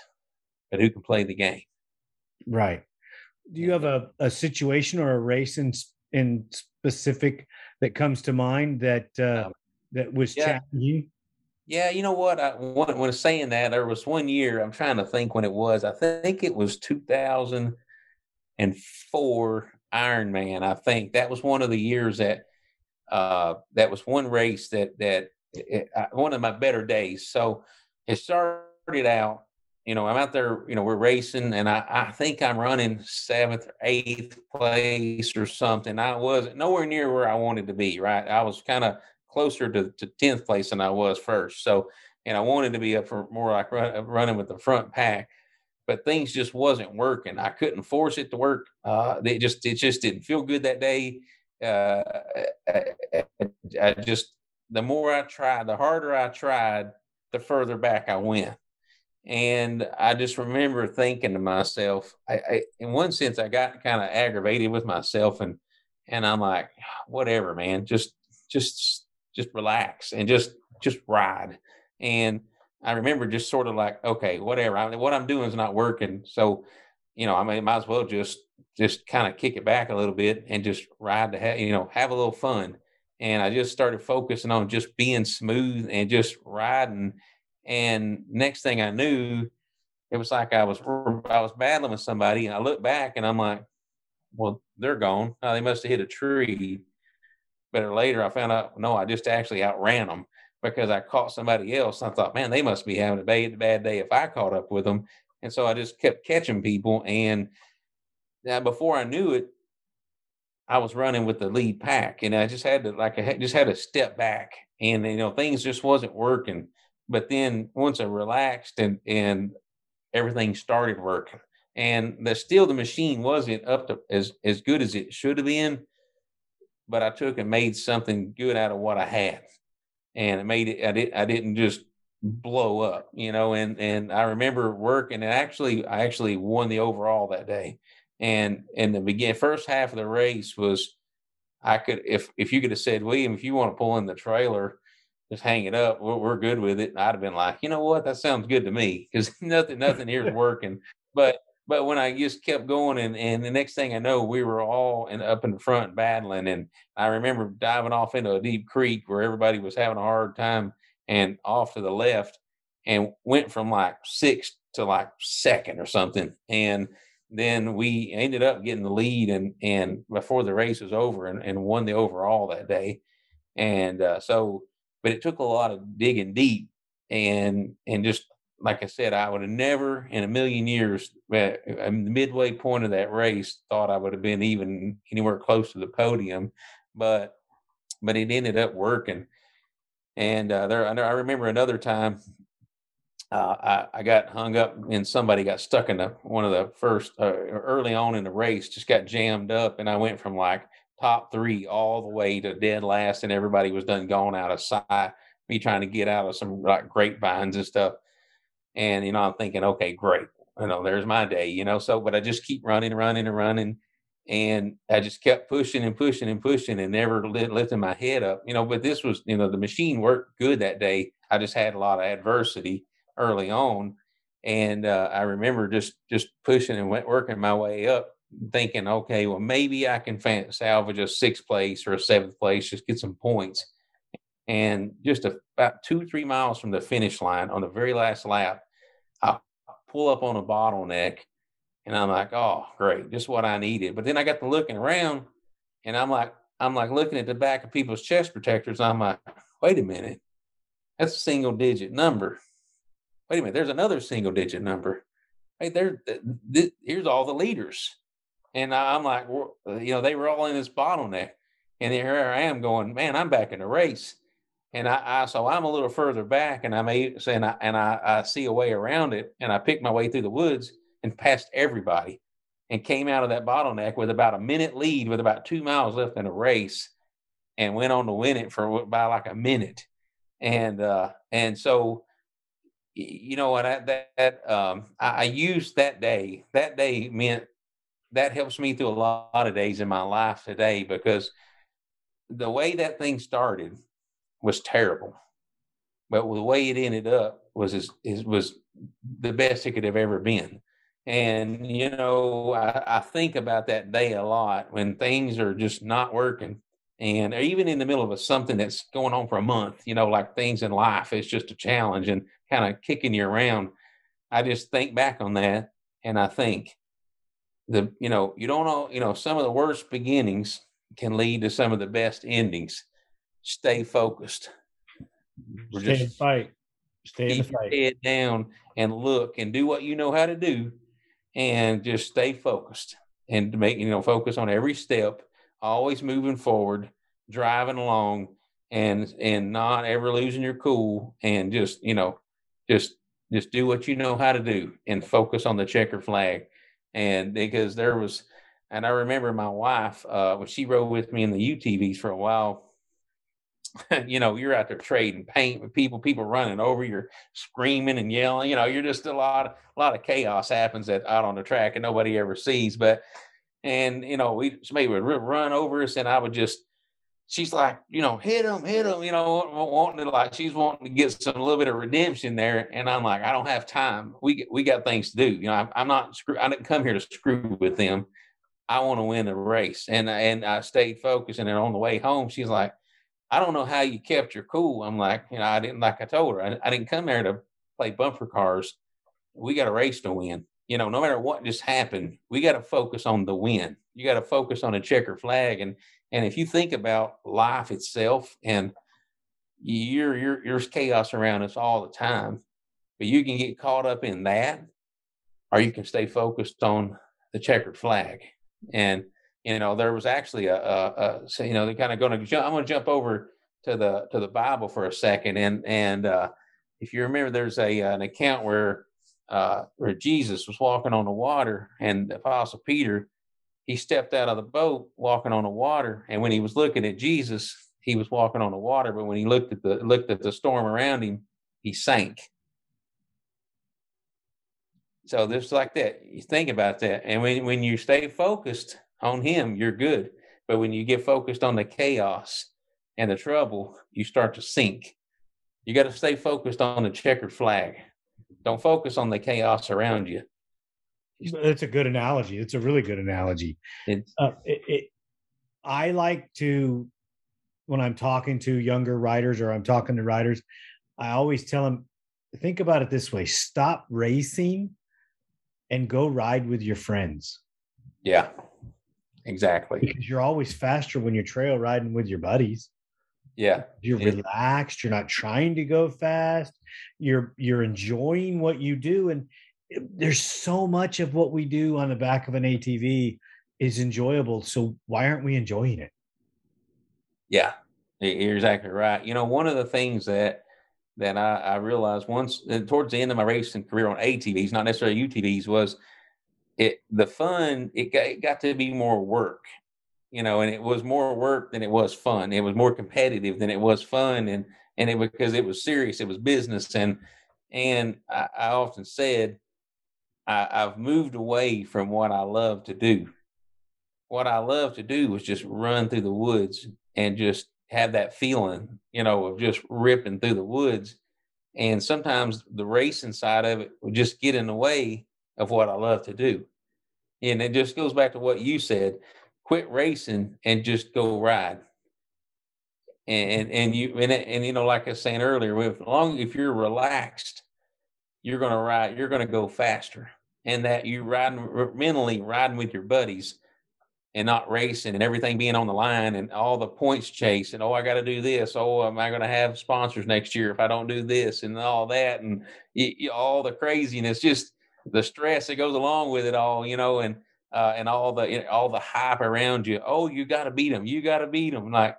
Speaker 3: but who can play the game?
Speaker 2: Right. Do you have a, a situation or a race in in specific that comes to mind that uh, um, that was yeah. challenging?
Speaker 3: Yeah, you know what? I when, when saying that, there was one year. I'm trying to think when it was. I think it was 2004 Ironman. I think that was one of the years that uh, that was one race that that it, one of my better days. So it started out. You know, I'm out there. You know, we're racing, and I, I think I'm running seventh or eighth place or something. I wasn't nowhere near where I wanted to be. Right, I was kind of closer to, to 10th place than I was first. So, and I wanted to be up for more like run, running with the front pack, but things just wasn't working. I couldn't force it to work. Uh, it just, it just didn't feel good that day. Uh, I, I just, the more I tried, the harder I tried, the further back I went. And I just remember thinking to myself, I, I in one sense, I got kind of aggravated with myself and, and I'm like, ah, whatever, man, just, just just relax and just just ride. And I remember just sort of like, okay, whatever. I what I'm doing is not working. So, you know, I mean, might as well just just kind of kick it back a little bit and just ride to have you know have a little fun. And I just started focusing on just being smooth and just riding. And next thing I knew, it was like I was I was battling with somebody, and I look back and I'm like, well, they're gone. Oh, they must have hit a tree. But later I found out, no, I just actually outran them because I caught somebody else. I thought, man, they must be having a bad, bad day if I caught up with them. And so I just kept catching people. And now before I knew it, I was running with the lead pack and I just had to like I just had to step back and you know things just wasn't working. But then once I relaxed and and everything started working and the still the machine wasn't up to as as good as it should have been but I took and made something good out of what I had. And it made it, I, did, I didn't just blow up, you know, and and I remember working and actually I actually won the overall that day. And in the begin first half of the race was I could if if you could have said, William, if you want to pull in the trailer, just hang it up. We're, we're good with it. I'd have been like, you know what, that sounds good to me because (laughs) nothing nothing here is working. But but when I just kept going and and the next thing I know, we were all in, up in the front battling. And I remember diving off into a deep creek where everybody was having a hard time and off to the left and went from like sixth to like second or something. And then we ended up getting the lead and and before the race was over and, and won the overall that day. And uh, so, but it took a lot of digging deep and and just like I said, I would have never in a million years, uh, the midway point of that race, thought I would have been even anywhere close to the podium, but but it ended up working. And uh, there, I remember another time uh, I, I, got hung up and somebody got stuck in the, one of the first uh, early on in the race, just got jammed up, and I went from like top three all the way to dead last, and everybody was done gone out of sight. Me trying to get out of some like grapevines and stuff, and you know I'm thinking, okay, great, you know, there's my day, you know. So, but I just keep running, and running, and running, and I just kept pushing and pushing and pushing, and never lifting my head up, you know. But this was, you know, the machine worked good that day. I just had a lot of adversity early on. And uh, I remember just just pushing and went working my way up, thinking, okay, well maybe I can salvage a sixth place or a seventh place, just get some points. And just a, about two three miles from the finish line on the very last lap, I pull up on a bottleneck, and I'm like, oh great, just what I needed. But then I got to looking around, and I'm like, I'm like looking at the back of people's chest protectors. I'm like, wait a minute, that's a single digit number wait a minute, there's another single digit number. Hey, there, th- here's all the leaders. And I'm like, uh, you know, they were all in this bottleneck. And here I am going, man, I'm back in the race. And I, I so I'm a little further back and I'm a, and I, I, see a way around it. And I picked my way through the woods and passed everybody and came out of that bottleneck with about a minute lead with about two miles left in the race and went on to win it for about like a minute. And, uh, and so, you know what I, that, that um, I, I used that day that day meant that helps me through a lot, of days in my life today because the way that thing started was terrible. But the way it ended up was is, was the best it could have ever been. And you know I, I think about that day a lot when things are just not working. And even in the middle of a, something that's going on for a month you know like things in life it's just a challenge and kind of kicking you around. I just think back on that and i think the you know you don't know you know some of the worst beginnings can lead to some of the best endings. Stay focused.
Speaker 2: We're stay just, in fight. Stay in the fight.
Speaker 3: head down and look and do what you know how to do and just stay focused and make you know focus on every step always moving forward, driving along, and and not ever losing your cool, and just you know, just just do what you know how to do, and focus on the checker flag. And because there was, and I remember my wife uh, when she rode with me in the UTVs for a while. (laughs) you know, you're out there trading paint with people, people running over, you're screaming and yelling. You know, you're just a lot, of, a lot of chaos happens at, out on the track, and nobody ever sees. But and you know, we somebody would run over us, and I would just. She's like, you know, hit him, hit him, you know, wanting to like she's wanting to get some little bit of redemption there, and I'm like, I don't have time. We we got things to do. You know, I'm, I'm not screw. I didn't come here to screw with them. I want to win the race, and and I stayed focused. And then on the way home, she's like, I don't know how you kept your cool. I'm like, you know, I didn't like I told her, I, I didn't come here to play bumper cars. We got a race to win you know, no matter what just happened, we got to focus on the win. You got to focus on a checker flag. And and if you think about life itself, and you're, you're there's chaos around us all the time, but you can get caught up in that, or you can stay focused on the checkered flag. And you know, there was actually a, a, a so, you know, they're kind of going to jump. I'm going to jump over to the to the Bible for a second, and and uh, if you remember, there's a an account where uh, where Jesus was walking on the water, and the Apostle Peter, he stepped out of the boat walking on the water, and when he was looking at Jesus, he was walking on the water. But when he looked at the looked at the storm around him, he sank. So just like that, you think about that. And when, when you stay focused on him, you're good. But when you get focused on the chaos and the trouble, you start to sink. You got to stay focused on the checkered flag. Don't focus on the chaos around you.
Speaker 2: It's a good analogy. It's a really good analogy. Uh, it, it, I like to, when I'm talking to younger riders or I'm talking to riders, I always tell them, think about it this way stop racing and go ride with your friends
Speaker 3: yeah, exactly.
Speaker 2: because you're always faster when you're trail riding with your buddies.
Speaker 3: Yeah,
Speaker 2: You're relaxed. You're not trying to go fast. You're you're enjoying what you do, and there's so much of what we do on the back of an ATV is enjoyable. So why aren't we enjoying it?
Speaker 3: Yeah, you're exactly right. You know, one of the things that that I, I realized once uh, towards the end of my racing career on ATVs, not necessarily UTVs, was it the fun. It got it got to be more work, you know, and it was more work than it was fun. It was more competitive than it was fun, and and it because it was serious, it was business, and and I, I often said I, I've moved away from what I love to do. What I love to do was just run through the woods and just have that feeling, you know, of just ripping through the woods. And sometimes the racing side of it would just get in the way of what I love to do. And it just goes back to what you said quit racing and just go ride. And and you and, and you know, like I was saying earlier, with long if you're relaxed, you're gonna ride, you're gonna go faster. And that you riding mentally riding with your buddies and not racing and everything being on the line and all the points chase and oh I got to do this oh am I going to have sponsors next year if I don't do this and all that and y y- all the craziness just the stress that goes along with it all you know and uh, and all the all the hype around you oh you got to beat them you got to beat them like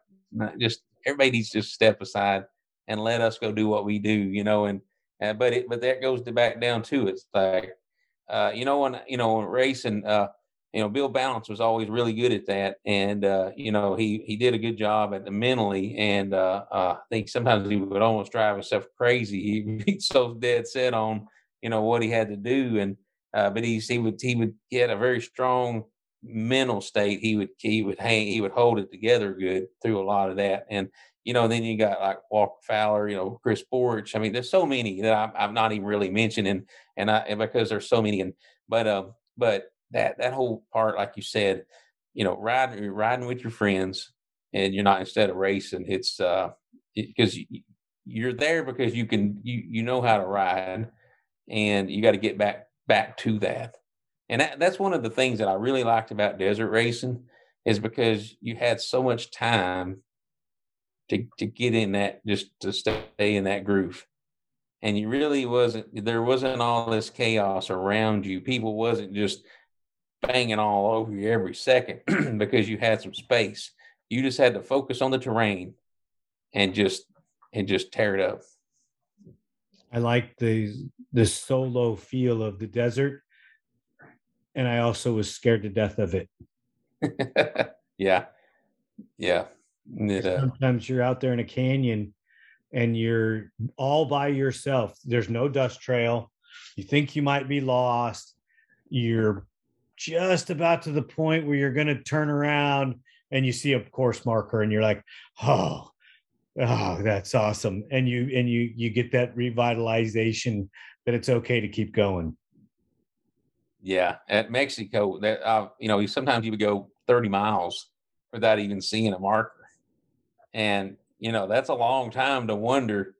Speaker 3: just everybody needs to just step aside and let us go do what we do you know and but it but that goes to back down to it. it's like uh, you know when you know when racing uh, you know, Bill Ballance was always really good at that, and uh, you know, he he did a good job at the mentally, and uh, uh, I think sometimes he would almost drive himself crazy. (laughs) He, he's so dead set on you know what he had to do, and uh, but he's he would he would he had a very strong mental state. He would he would hang he would hold it together good through a lot of that, and you know, then you got like Walker Fowler, you know, Chris Borich. I mean, there's so many that I'm, I'm not even really mentioning, and I and because there's so many, and but um, but that that whole part, like you said, you know, riding riding with your friends, and you're not instead of racing. It's uh because you, you're there because you can you you know how to ride, and you got to get back back to that. And that, that's one of the things that I really liked about desert racing is because you had so much time to to get in that just to stay in that groove. And you really wasn't there wasn't all this chaos around you. People wasn't just banging all over you every second (clears throat) because you had some space. You just had to focus on the terrain and just and just tear it up
Speaker 2: I like the the solo feel of the desert, and I also was scared to death of it. (laughs)
Speaker 3: yeah yeah It, uh,
Speaker 2: Sometimes you're out there in a canyon and you're all by yourself. There's no dust trail. You think you might be lost. You're just about to the point where you're going to turn around and you see a course marker and you're like, "Oh, oh, that's awesome." And you and you you get that revitalization that it's okay to keep going.
Speaker 3: Yeah, at Mexico, that uh, you know, sometimes you would go 30 miles without even seeing a marker, and you know that's a long time to wonder,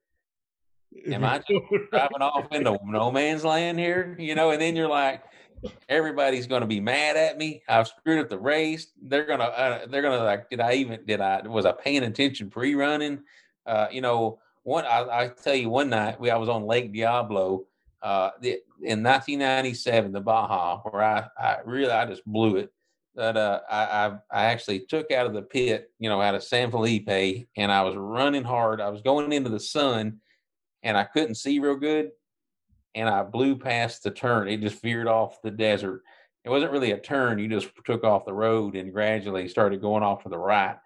Speaker 3: am I (laughs) just driving off into no man's land here? You know, and then you're like, everybody's going to be mad at me. I've screwed up the race. They're gonna, uh, they're gonna like, did I even, did I, was I paying attention pre-running? Uh, you know, one, I, I tell you, one night we, I was on Lake Diablo uh, the, in 1997, the Baja, where I, I really, I just blew it. That uh, I, I, I actually took out of the pit, you know, out of San Felipe, and I was running hard. I was going into the sun, and I couldn't see real good, and I blew past the turn. It just veered off the desert. It wasn't really a turn. You just took off the road and gradually started going off to the right.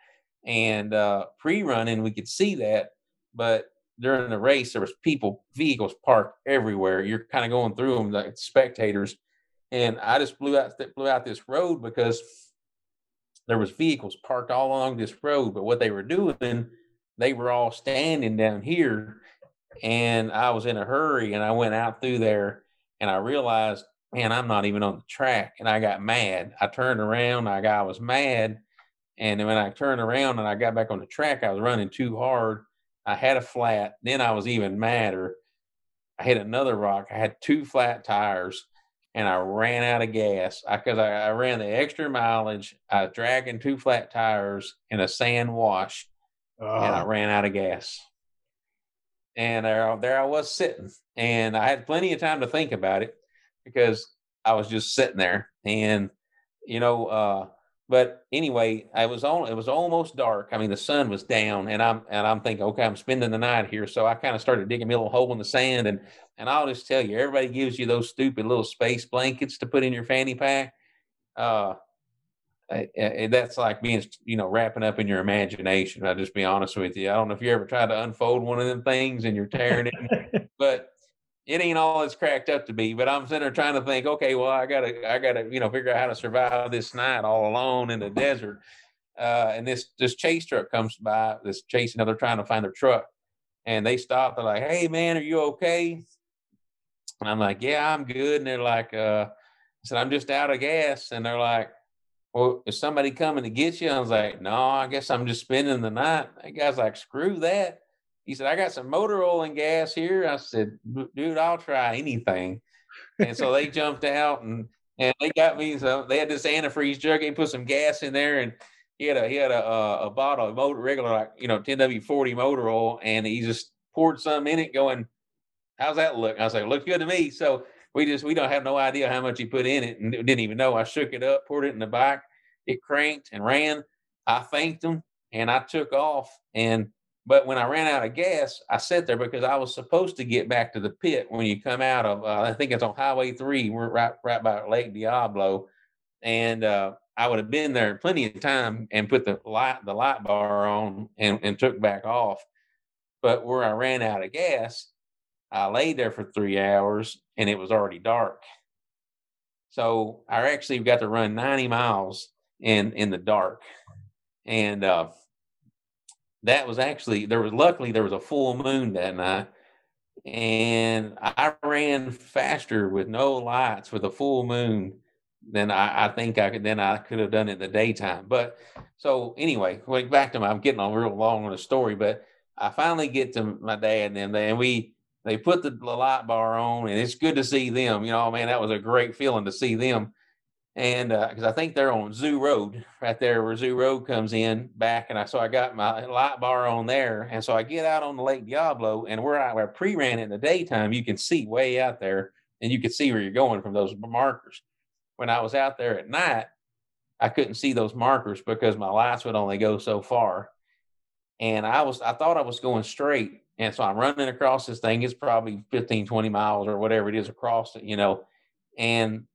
Speaker 3: And uh, pre-running, we could see that, but during the race, there was people, vehicles parked everywhere. You're kind of going through them like spectators, and I just blew out blew out this road because there was vehicles parked all along this road. But what they were doing, they were all standing down here, and I was in a hurry, and I went out through there, and I realized, man, I'm not even on the track, and I got mad. I turned around, I got I was mad, and when I turned around and I got back on the track, I was running too hard I had a flat. Then I was even madder. I hit another rock. I had two flat tires and I ran out of gas because I, I, I, ran the extra mileage. I was dragging two flat tires in a sand wash and I ran out of gas. And there, there I was sitting and I had plenty of time to think about it because I was just sitting there and, you know, uh, but anyway, I was on. It was almost dark. I mean, the sun was down, and I'm and I'm thinking, okay, I'm spending the night here. So I kind of started digging me a little hole in the sand, and and I'll just tell you, everybody gives you those stupid little space blankets to put in your fanny pack. Uh, that's like being, you know, wrapping up in your imagination. I'll just be honest with you. I don't know if you ever tried to unfold one of them things and you're tearing it, (laughs) but it ain't all it's cracked up to be. But I'm sitting there trying to think, okay, well, I gotta, I gotta, you know, figure out how to survive this night all alone in the desert. Uh, and this this chase truck comes by, this chasing. They're trying to find their truck, and they stop. They're like, "Hey, man, are you okay?" And I'm like, "Yeah, I'm good." And they're like, uh, "I said I'm just out of gas." And they're like, "Well, is somebody coming to get you?" I was like, "No, I guess I'm just spending the night." That guy's like, "Screw that." He said, I got some motor oil and gas here. I said, dude, I'll try anything. And so they (laughs) jumped out and and they got me some. They had this antifreeze jug and put some gas in there, and he had a he had a a, a bottle of motor regular like you know 10W40 motor oil, and he just poured some in it, going, "How's that look?" I was like, "Looks good to me." So we just we don't have no idea how much he put in it, and didn't even know. I shook it up, poured it in the bike, it cranked and ran. I thanked him, and I took off, and but when I ran out of gas, I sat there because I was supposed to get back to the pit when you come out of, uh, I think it's on Highway 3. We're right, right by Lake Diablo. And uh, I would have been there plenty of time and put the light, the light bar on and, and took back off. But where I ran out of gas, I laid there for three hours and it was already dark. So I actually got to run 90 miles in, in the dark. And, uh, that was actually there was luckily there was a full moon that night and I ran faster with no lights with a full moon than I, I think I could then I could have done in the daytime. But so anyway, back to my I'm getting on real long on the story, but I finally get to my dad and them and we they put the, light bar on and it's good to see them. You know, man, that was a great feeling to see them and because uh, I think they're on Zoo Road right there where Zoo Road comes in back, and I so I got my light bar on there, and so I get out on the Lake Diablo, and where I, where I pre-ran in the daytime, you can see way out there, and you can see where you're going from those markers. When I was out there at night, I couldn't see those markers because my lights would only go so far, and I was I thought I was going straight, and so I'm running across this thing. It's probably 15, 20 miles or whatever it is across it, you know, and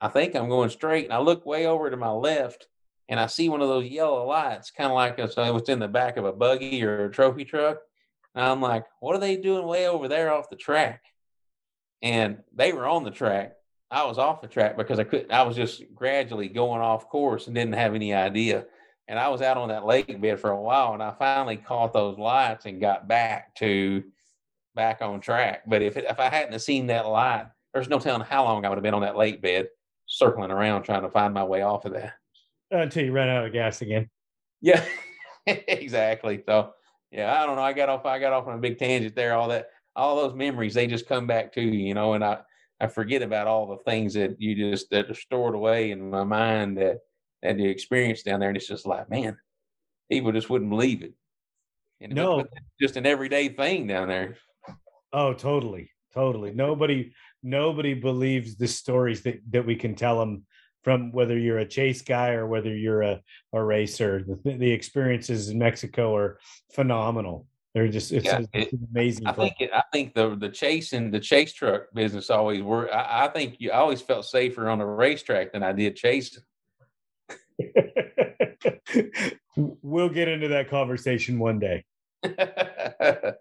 Speaker 3: I think I'm going straight. And I look way over to my left and I see one of those yellow lights, kind of like it's uh, in the back of a buggy or a trophy truck. And I'm like, what are they doing way over there off the track? And they were on the track. I was off the track because I could I was just gradually going off course and didn't have any idea. And I was out on that lake bed for a while and I finally caught those lights and got back to back on track. But if it, if I hadn't seen that light, there's no telling how long I would have been on that lake bed circling around trying to find my way off of that
Speaker 2: until you run out of gas again.
Speaker 3: Yeah, (laughs) exactly. So yeah, I don't know. I got off. I got off on a big tangent there. All that, all those memories, they just come back to you, you know. And I, I forget about all the things that you just that are stored away in my mind that that you experienced down there. And it's just like, man, people just wouldn't believe it. And
Speaker 2: no,
Speaker 3: just an everyday thing down there.
Speaker 2: Oh, totally, totally. Nobody, nobody believes the stories that, that we can tell them from whether you're a chase guy or whether you're a, a racer. The, the experiences in Mexico are phenomenal. They're just it's, yeah, it's it, amazing.
Speaker 3: I think it, I think the the chase and the chase truck business always were. I, I think you I always felt safer on a racetrack than I did chasing. (laughs)
Speaker 2: we'll get into that conversation one day. (laughs)
Speaker 3: yeah,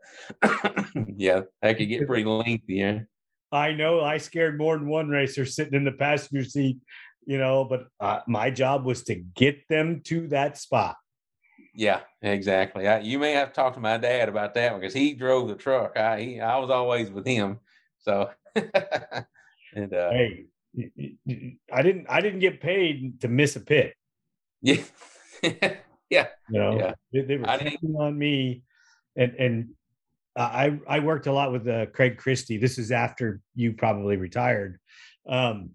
Speaker 3: that could get pretty lengthy. Yeah.
Speaker 2: I know I scared more than one racer sitting in the passenger seat, you know, but uh, my job was to get them to that spot.
Speaker 3: Yeah, exactly. I, you may have to talk to my dad about that because he drove the truck. I he, I was always with him. So, (laughs)
Speaker 2: and uh, hey, I didn't I didn't get paid to miss a pit.
Speaker 3: Yeah, (laughs) yeah.
Speaker 2: You know,
Speaker 3: yeah.
Speaker 2: they, they were on me, and and I I worked a lot with uh, Craig Christie. This is after you probably retired, um,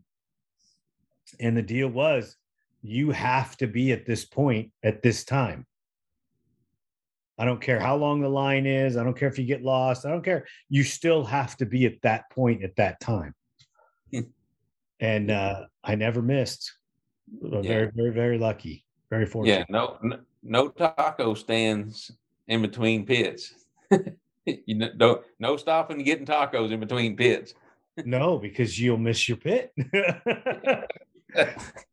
Speaker 2: and the deal was you have to be at this point at this time. I don't care how long the line is. I don't care if you get lost. I don't care. You still have to be at that point at that time. (laughs) and uh, I never missed. Yeah. Very, very, very lucky. Very fortunate.
Speaker 3: Yeah, no, no, no taco stands in between pits. (laughs) you know, don't no stopping and getting tacos in between pits.
Speaker 2: no, because you'll miss your pit. (laughs)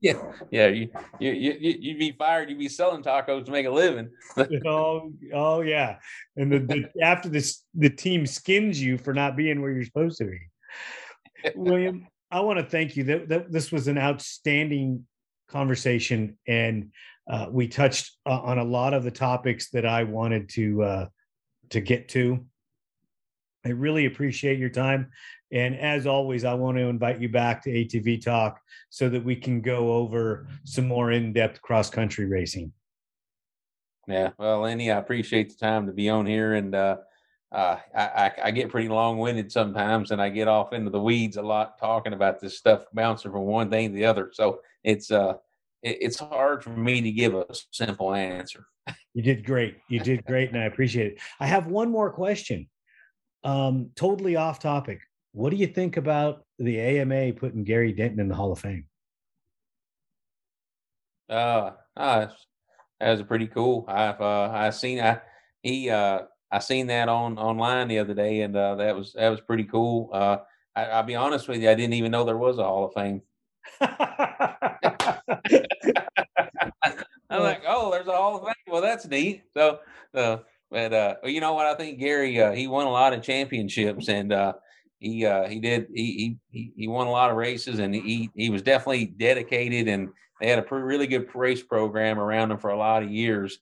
Speaker 3: yeah, yeah. You, you you you'd be fired. You'd be selling tacos to make a living. (laughs)
Speaker 2: oh, oh yeah. And the, the after this, the team skins you for not being where you're supposed to be. William, I want to thank you. That, that this was an outstanding conversation, and uh, we touched uh, on a lot of the topics that I wanted to uh, to get to. I really appreciate your time. And as always, I want to invite you back to ATV Talk so that we can go over some more in depth cross country racing.
Speaker 3: Yeah. Well, Lenny, I appreciate the time to be on here. And uh, uh, I, I, get pretty long winded sometimes and I get off into the weeds a lot talking about this stuff, bouncing from one thing to the other. So it's, uh, it, it's hard for me to give a simple answer.
Speaker 2: You did great. You did great. And I appreciate it. I have one more question. Um, totally off topic. What do you think about the AMA putting Gary Denton in the Hall of Fame?
Speaker 3: Uh, uh that was pretty cool. I've uh, I seen I he uh I seen that on online the other day, and uh, that was that was pretty cool. Uh, I, will be honest with you, I didn't even know there was a Hall of Fame. (laughs) I'm like, oh, there's a Hall of Fame. Well, that's neat. So, uh, but uh, you know what? I think Gary uh, he won a lot of championships, and uh, he uh, he did he, he he won a lot of races, and he he was definitely dedicated, and they had a pretty, really good race program around him for a lot of years,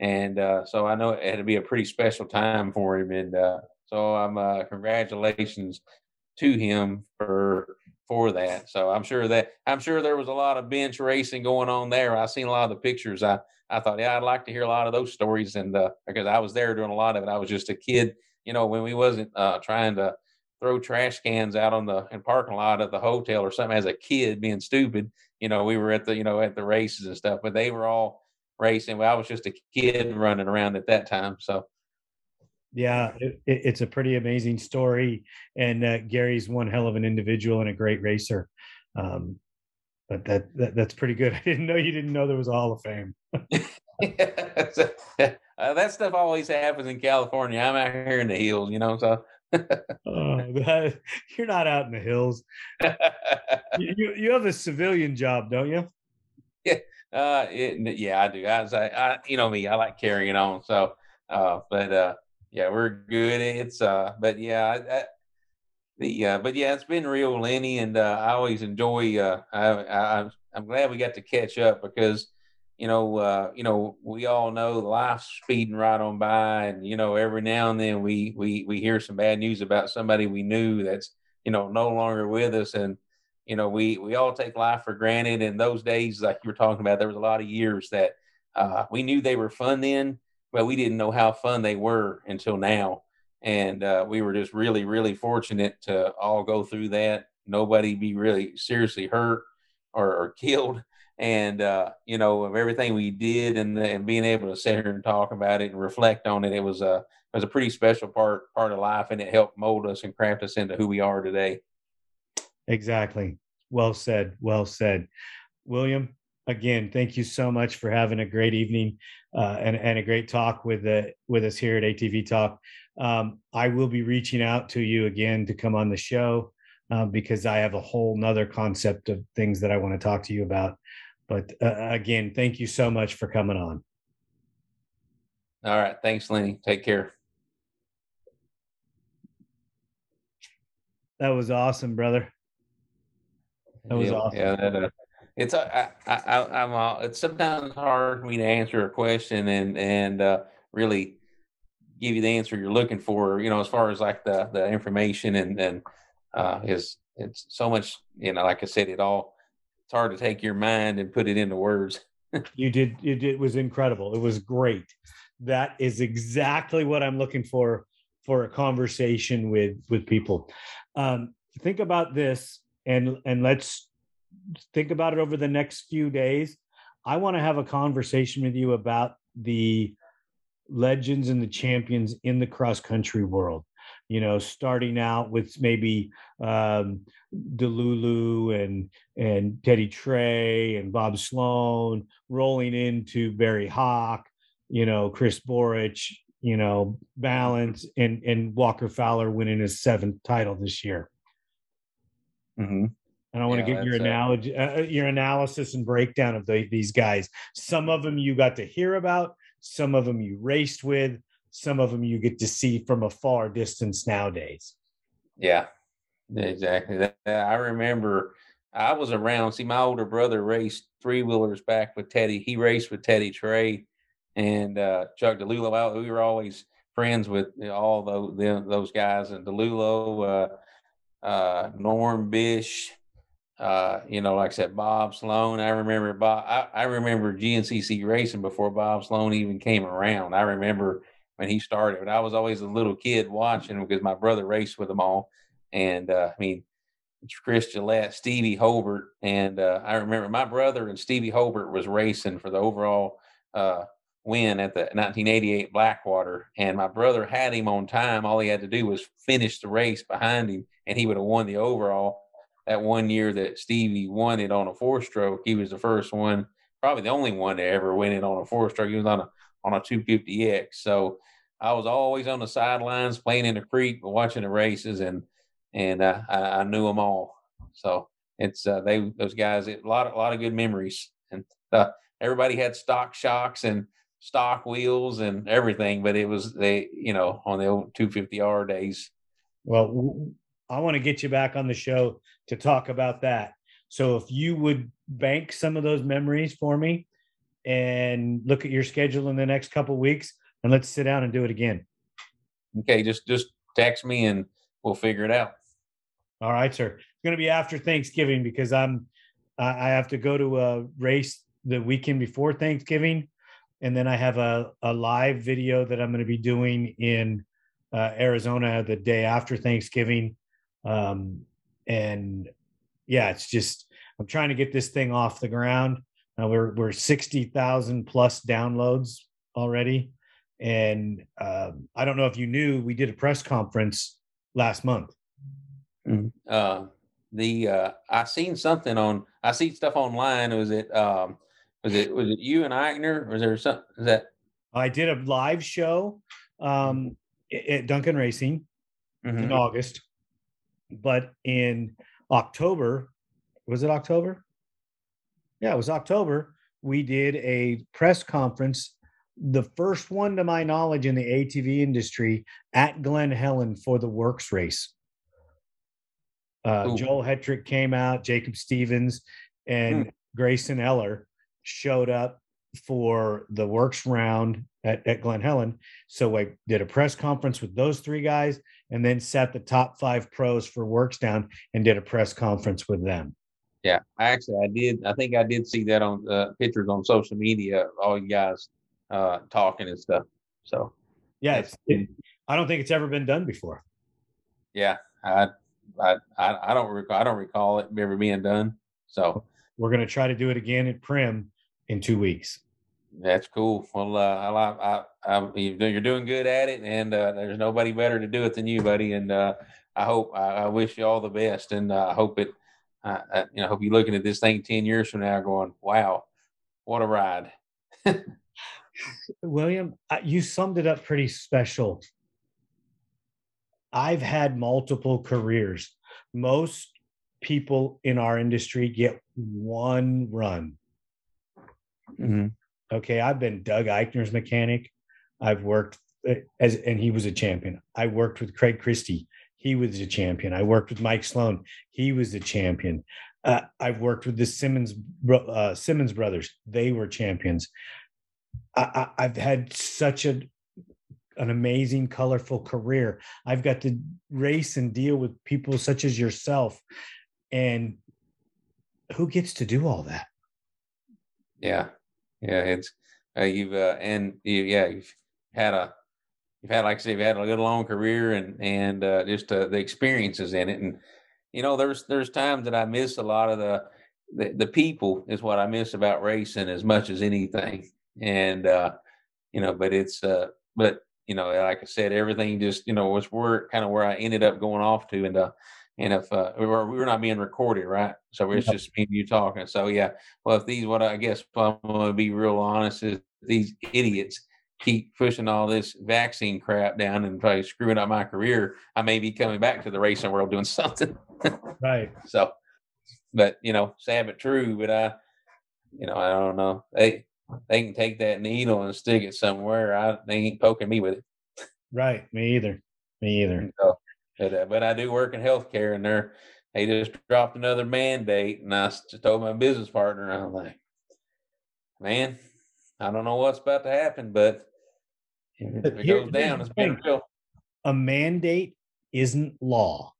Speaker 3: and uh, so I know it had to be a pretty special time for him, and uh, so I'm uh, congratulations to him for for that. So I'm sure that I'm sure there was a lot of bench racing going on there. I seen a lot of the pictures. I I thought, yeah, I'd like to hear a lot of those stories, and uh, because I was there doing a lot of it, I was just a kid, you know, when we wasn't uh, trying to throw trash cans out on the in parking lot of the hotel or something as a kid being stupid. You know, we were at the you know at the races and stuff, but they were all racing. Well, I was just a kid running around at that time. So
Speaker 2: yeah, it, it's a pretty amazing story, and uh, Gary's one hell of an individual and a great racer. Um, but that, that, that's pretty good. (laughs) I didn't know you didn't know there was a Hall of Fame. (laughs) (laughs)
Speaker 3: uh, that stuff always happens in California. I'm out here in the hills, you know. So
Speaker 2: oh, that, you're not out in the hills. you, you have a civilian job, don't you?
Speaker 3: Uh, it, yeah, I do. I, I, I, you know me, I like carrying on. So, uh, but uh, yeah, we're good. It's uh, but yeah, I, I, the uh, but yeah, it's been real, Lenny, and uh, I always enjoy. Uh, I, I I'm glad we got to catch up because you know, uh, you know, we all know life's speeding right on by, and you know, every now and then we we we hear some bad news about somebody we knew that's you know no longer with us, and you know, we we all take life for granted. And those days, like you were talking about, there was a lot of years that uh, we knew they were fun then, but we didn't know how fun they were until now. And uh, we were just really, really fortunate to all go through that. Nobody be really seriously hurt or, or killed and uh, you know of everything we did and, and being able to sit here and talk about it and reflect on it it was a it was a pretty special part part of life and it helped mold us and craft us into who we are today
Speaker 2: exactly well said well said william again thank you so much for having a great evening uh, and, and a great talk with the with us here at atv talk um, i will be reaching out to you again to come on the show uh, because i have a whole nother concept of things that i want to talk to you about but uh, again, thank you so much for coming on.
Speaker 3: All right. Thanks, Lenny. Take care.
Speaker 2: That was awesome, brother. That was
Speaker 3: yeah,
Speaker 2: awesome.
Speaker 3: Yeah, that, uh, it's uh, I, I, I, I'm uh, it's sometimes hard for me to answer a question and and uh, really give you the answer you're looking for. You know, as far as like the the information and and uh, is it's so much. You know, like I said, it all it's hard to take your mind and put it into words. (laughs)
Speaker 2: you did it, it was incredible. It was great. That is exactly what I'm looking for for a conversation with with people. Um, think about this and and let's think about it over the next few days. I want to have a conversation with you about the legends and the champions in the cross country world. You know, starting out with maybe um, Delulu and and Teddy Trey and Bob Sloan, rolling into Barry Hawk, you know, Chris Borich, you know, Ballance, and and Walker Fowler winning his seventh title this year.
Speaker 3: Mm-hmm.
Speaker 2: And I want
Speaker 3: Yeah,
Speaker 2: to get your
Speaker 3: uh,
Speaker 2: analogy, uh, your analysis and breakdown of the, these guys. Some of them you got to hear about, some of them you raced with, some of them you get to see from a far distance nowadays.
Speaker 3: Yeah, exactly. That, I remember I was around. See, my older brother raced three wheelers back with Teddy. He raced with Teddy Trey and uh, Chuck DeLulo. Out, we were always friends with all those them, those guys and DeLulo, uh, uh, Norm Bish. Uh, you know, like I said, Bob Sloan. I remember Bob. I, I remember GNCC racing before Bob Sloan even came around. I remember when he started. But I was always a little kid watching because my brother raced with them all. And uh, I mean, Chris Gillette, Stevie Hobart, and uh, I remember my brother and Stevie Hobart was racing for the overall uh, win at the 1988 Blackwater, and my brother had him on time. All he had to do was finish the race behind him, and he would have won the overall. That one year that Stevie won it on a four stroke, he was the first one, probably the only one to ever win it on a four stroke. He was on a on a 250X. So I was always on the sidelines playing in the creek, but watching the races, and and uh, I, I knew them all. So it's uh, they those guys. A lot a lot of good memories, and uh, everybody had stock shocks and stock wheels and everything, but it was they you know on the old 250R days.
Speaker 2: Well, I want to get you back on the show to talk about that. So if you would bank some of those memories for me and look at your schedule in the next couple weeks and let's sit down and do it again.
Speaker 3: Okay, just just text me and we'll figure it out.
Speaker 2: All right, sir. It's going to be after Thanksgiving because I'm I I have to go to a race the weekend before Thanksgiving, and then I have a a live video that I'm going to be doing in uh, Arizona the day after Thanksgiving, um, and yeah, it's just I'm trying to get this thing off the ground. Uh, we're we're sixty thousand plus downloads already, and um, I don't know if you knew we did a press conference last month.
Speaker 3: Uh, the uh, I seen something on I see stuff online. It was it um, was it was it you and Eichner? Was there something? is that
Speaker 2: I did a live show um, at Duncan Racing in
Speaker 3: Mhm.
Speaker 2: August, but in October, was it October? Yeah, it was October. We did a press conference, the first one to my knowledge in the ATV industry at Glen Helen for the WORCS race. Uh, Joel Hetrick came out, Jacob Stevens, and Grayson Eller showed up for the WORCS round at, at Glen Helen. So I did a press conference with those three guys and then sat the top five pros for WORCS down and did a press conference with them.
Speaker 3: Yeah, actually, I did. I think I did see that on uh, pictures on social media. All you guys uh, talking and stuff. So
Speaker 2: Yeah, it, I don't think it's ever been done before.
Speaker 3: yeah, I I I, don't recall. I don't recall it ever being done. So
Speaker 2: We're going to try to do it again at Primm in two weeks.
Speaker 3: that's cool. Well, uh, I, I, I, you're doing- good at it, and uh, there's nobody better to do it than you, buddy. And uh, I hope I, I wish you all the best, and uh, I hope it. Uh, uh, you know, hope you're looking at this thing ten years from now, going, "Wow, what a ride!" (laughs)
Speaker 2: William, you summed it up pretty special. I've had multiple careers. Most people in our industry get one run.
Speaker 3: Mm-hmm.
Speaker 2: Okay, I've been Doug Eichner's mechanic. I've worked uh, as, and he was a champion. I worked with Craig Christie. He was a champion. I worked with Mike Sloan. He was a champion. Uh, I've worked with the Simmons uh, Simmons brothers. They were champions. I, have had such a an amazing, colorful career. I've got to race and deal with people such as yourself, and who gets to do all that?
Speaker 3: Yeah, yeah, it's uh, you've uh, and you, yeah, you've had a you've had like I said, you've had a good long career and and uh, just uh, the experiences in it, and you know, there's there's times that I miss a lot of the the, the people is what I miss about racing as much as anything, and uh, you know, but it's uh, but you know, like I said, everything just you know was where kind of where I ended up going off to, and uh, and if uh, we were, we were not being recorded, right? So it's yep. just me and you talking. So yeah, well, if these, what I guess I'm going to be real honest is these idiots keep pushing all this vaccine crap down and probably screwing up my career, I may be coming back to the racing world doing (laughs) something.
Speaker 2: right.
Speaker 3: So, but you know, sad but true. But I, you know, I don't know. They they can take that needle and stick it somewhere. I they ain't poking me with it.
Speaker 2: Right. Me either. Me either.
Speaker 3: So, but, uh, but I do work in healthcare, and they're they just dropped another mandate, and I just told my business partner, I'm like, man, I don't know what's about to happen, but if it Here, goes down, it's been real.
Speaker 2: A mandate isn't law.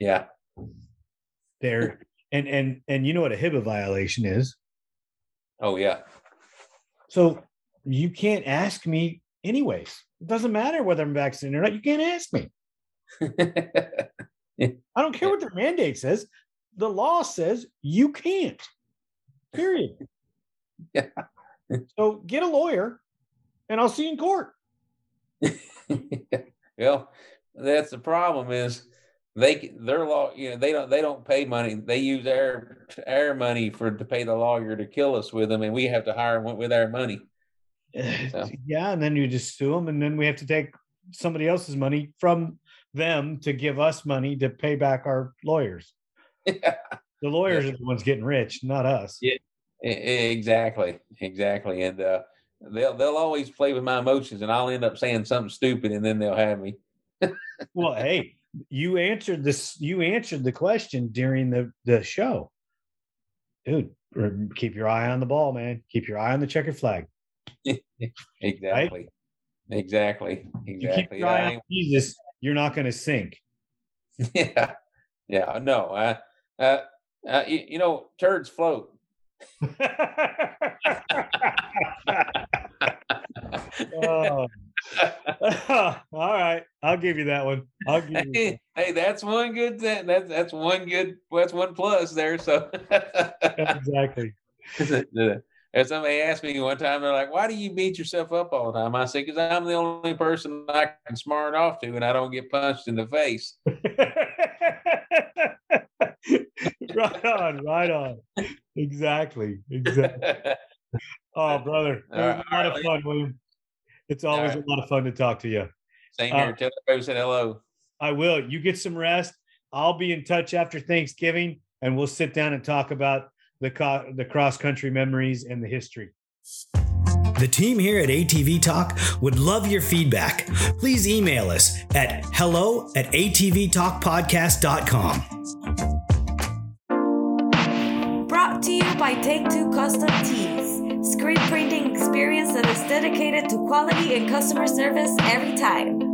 Speaker 3: Yeah.
Speaker 2: There and and and you know what a HIPAA violation is.
Speaker 3: Oh yeah.
Speaker 2: So you can't ask me anyways. Doesn't matter whether I'm vaccinated or not. You can't ask me. (laughs) I don't care what their mandate says. The law says you can't. Period. (laughs)
Speaker 3: Yeah.
Speaker 2: So get a lawyer and I'll see you in court. (laughs)
Speaker 3: well, that's the problem is they their law you know they don't they don't pay money they use our our money for to pay the lawyer to kill us with them and we have to hire them with our money
Speaker 2: so. (laughs) yeah and then you just sue them and then we have to take somebody else's money from them to give us money to pay back our lawyers (laughs) yeah. the lawyers yeah. are the ones getting rich not us
Speaker 3: yeah exactly exactly and uh they'll they'll always play with my emotions and i'll end up saying something stupid and then they'll have me (laughs)
Speaker 2: well hey you answered this you answered the question during the the show dude keep your eye on the ball man keep your eye on the checkered flag
Speaker 3: exactly (laughs) right? exactly exactly you keep
Speaker 2: your eye on jesus you're not going to sink (laughs)
Speaker 3: yeah yeah no uh, uh, uh you, you know turds float (laughs)
Speaker 2: oh. All right, I'll give you that one. I'll give you.
Speaker 3: Hey, hey, that's one good. Thing. That's that's one good. That's one plus there. So
Speaker 2: exactly.
Speaker 3: And somebody asked me one time, they're like, "Why do you beat yourself up all the time?" I said, "Because I'm the only person I can smart off to, and I don't get punched in the face." (laughs)
Speaker 2: right on, right on. Exactly, exactly. (laughs) Oh, brother, it was a lot of fun, William. It's always right. a lot of fun to talk to you.
Speaker 3: Same here. Uh, Tell everybody said hello.
Speaker 2: I will. You get some rest. I'll be in touch after Thanksgiving, and we'll sit down and talk about the co- the cross country memories and the history.
Speaker 1: The team here at ATV Talk would love your feedback. Please email us at hello at atvtalkpodcast.com.
Speaker 4: Brought to you by Take Two Custom Tees screen printing experience that is dedicated to quality and customer service every time.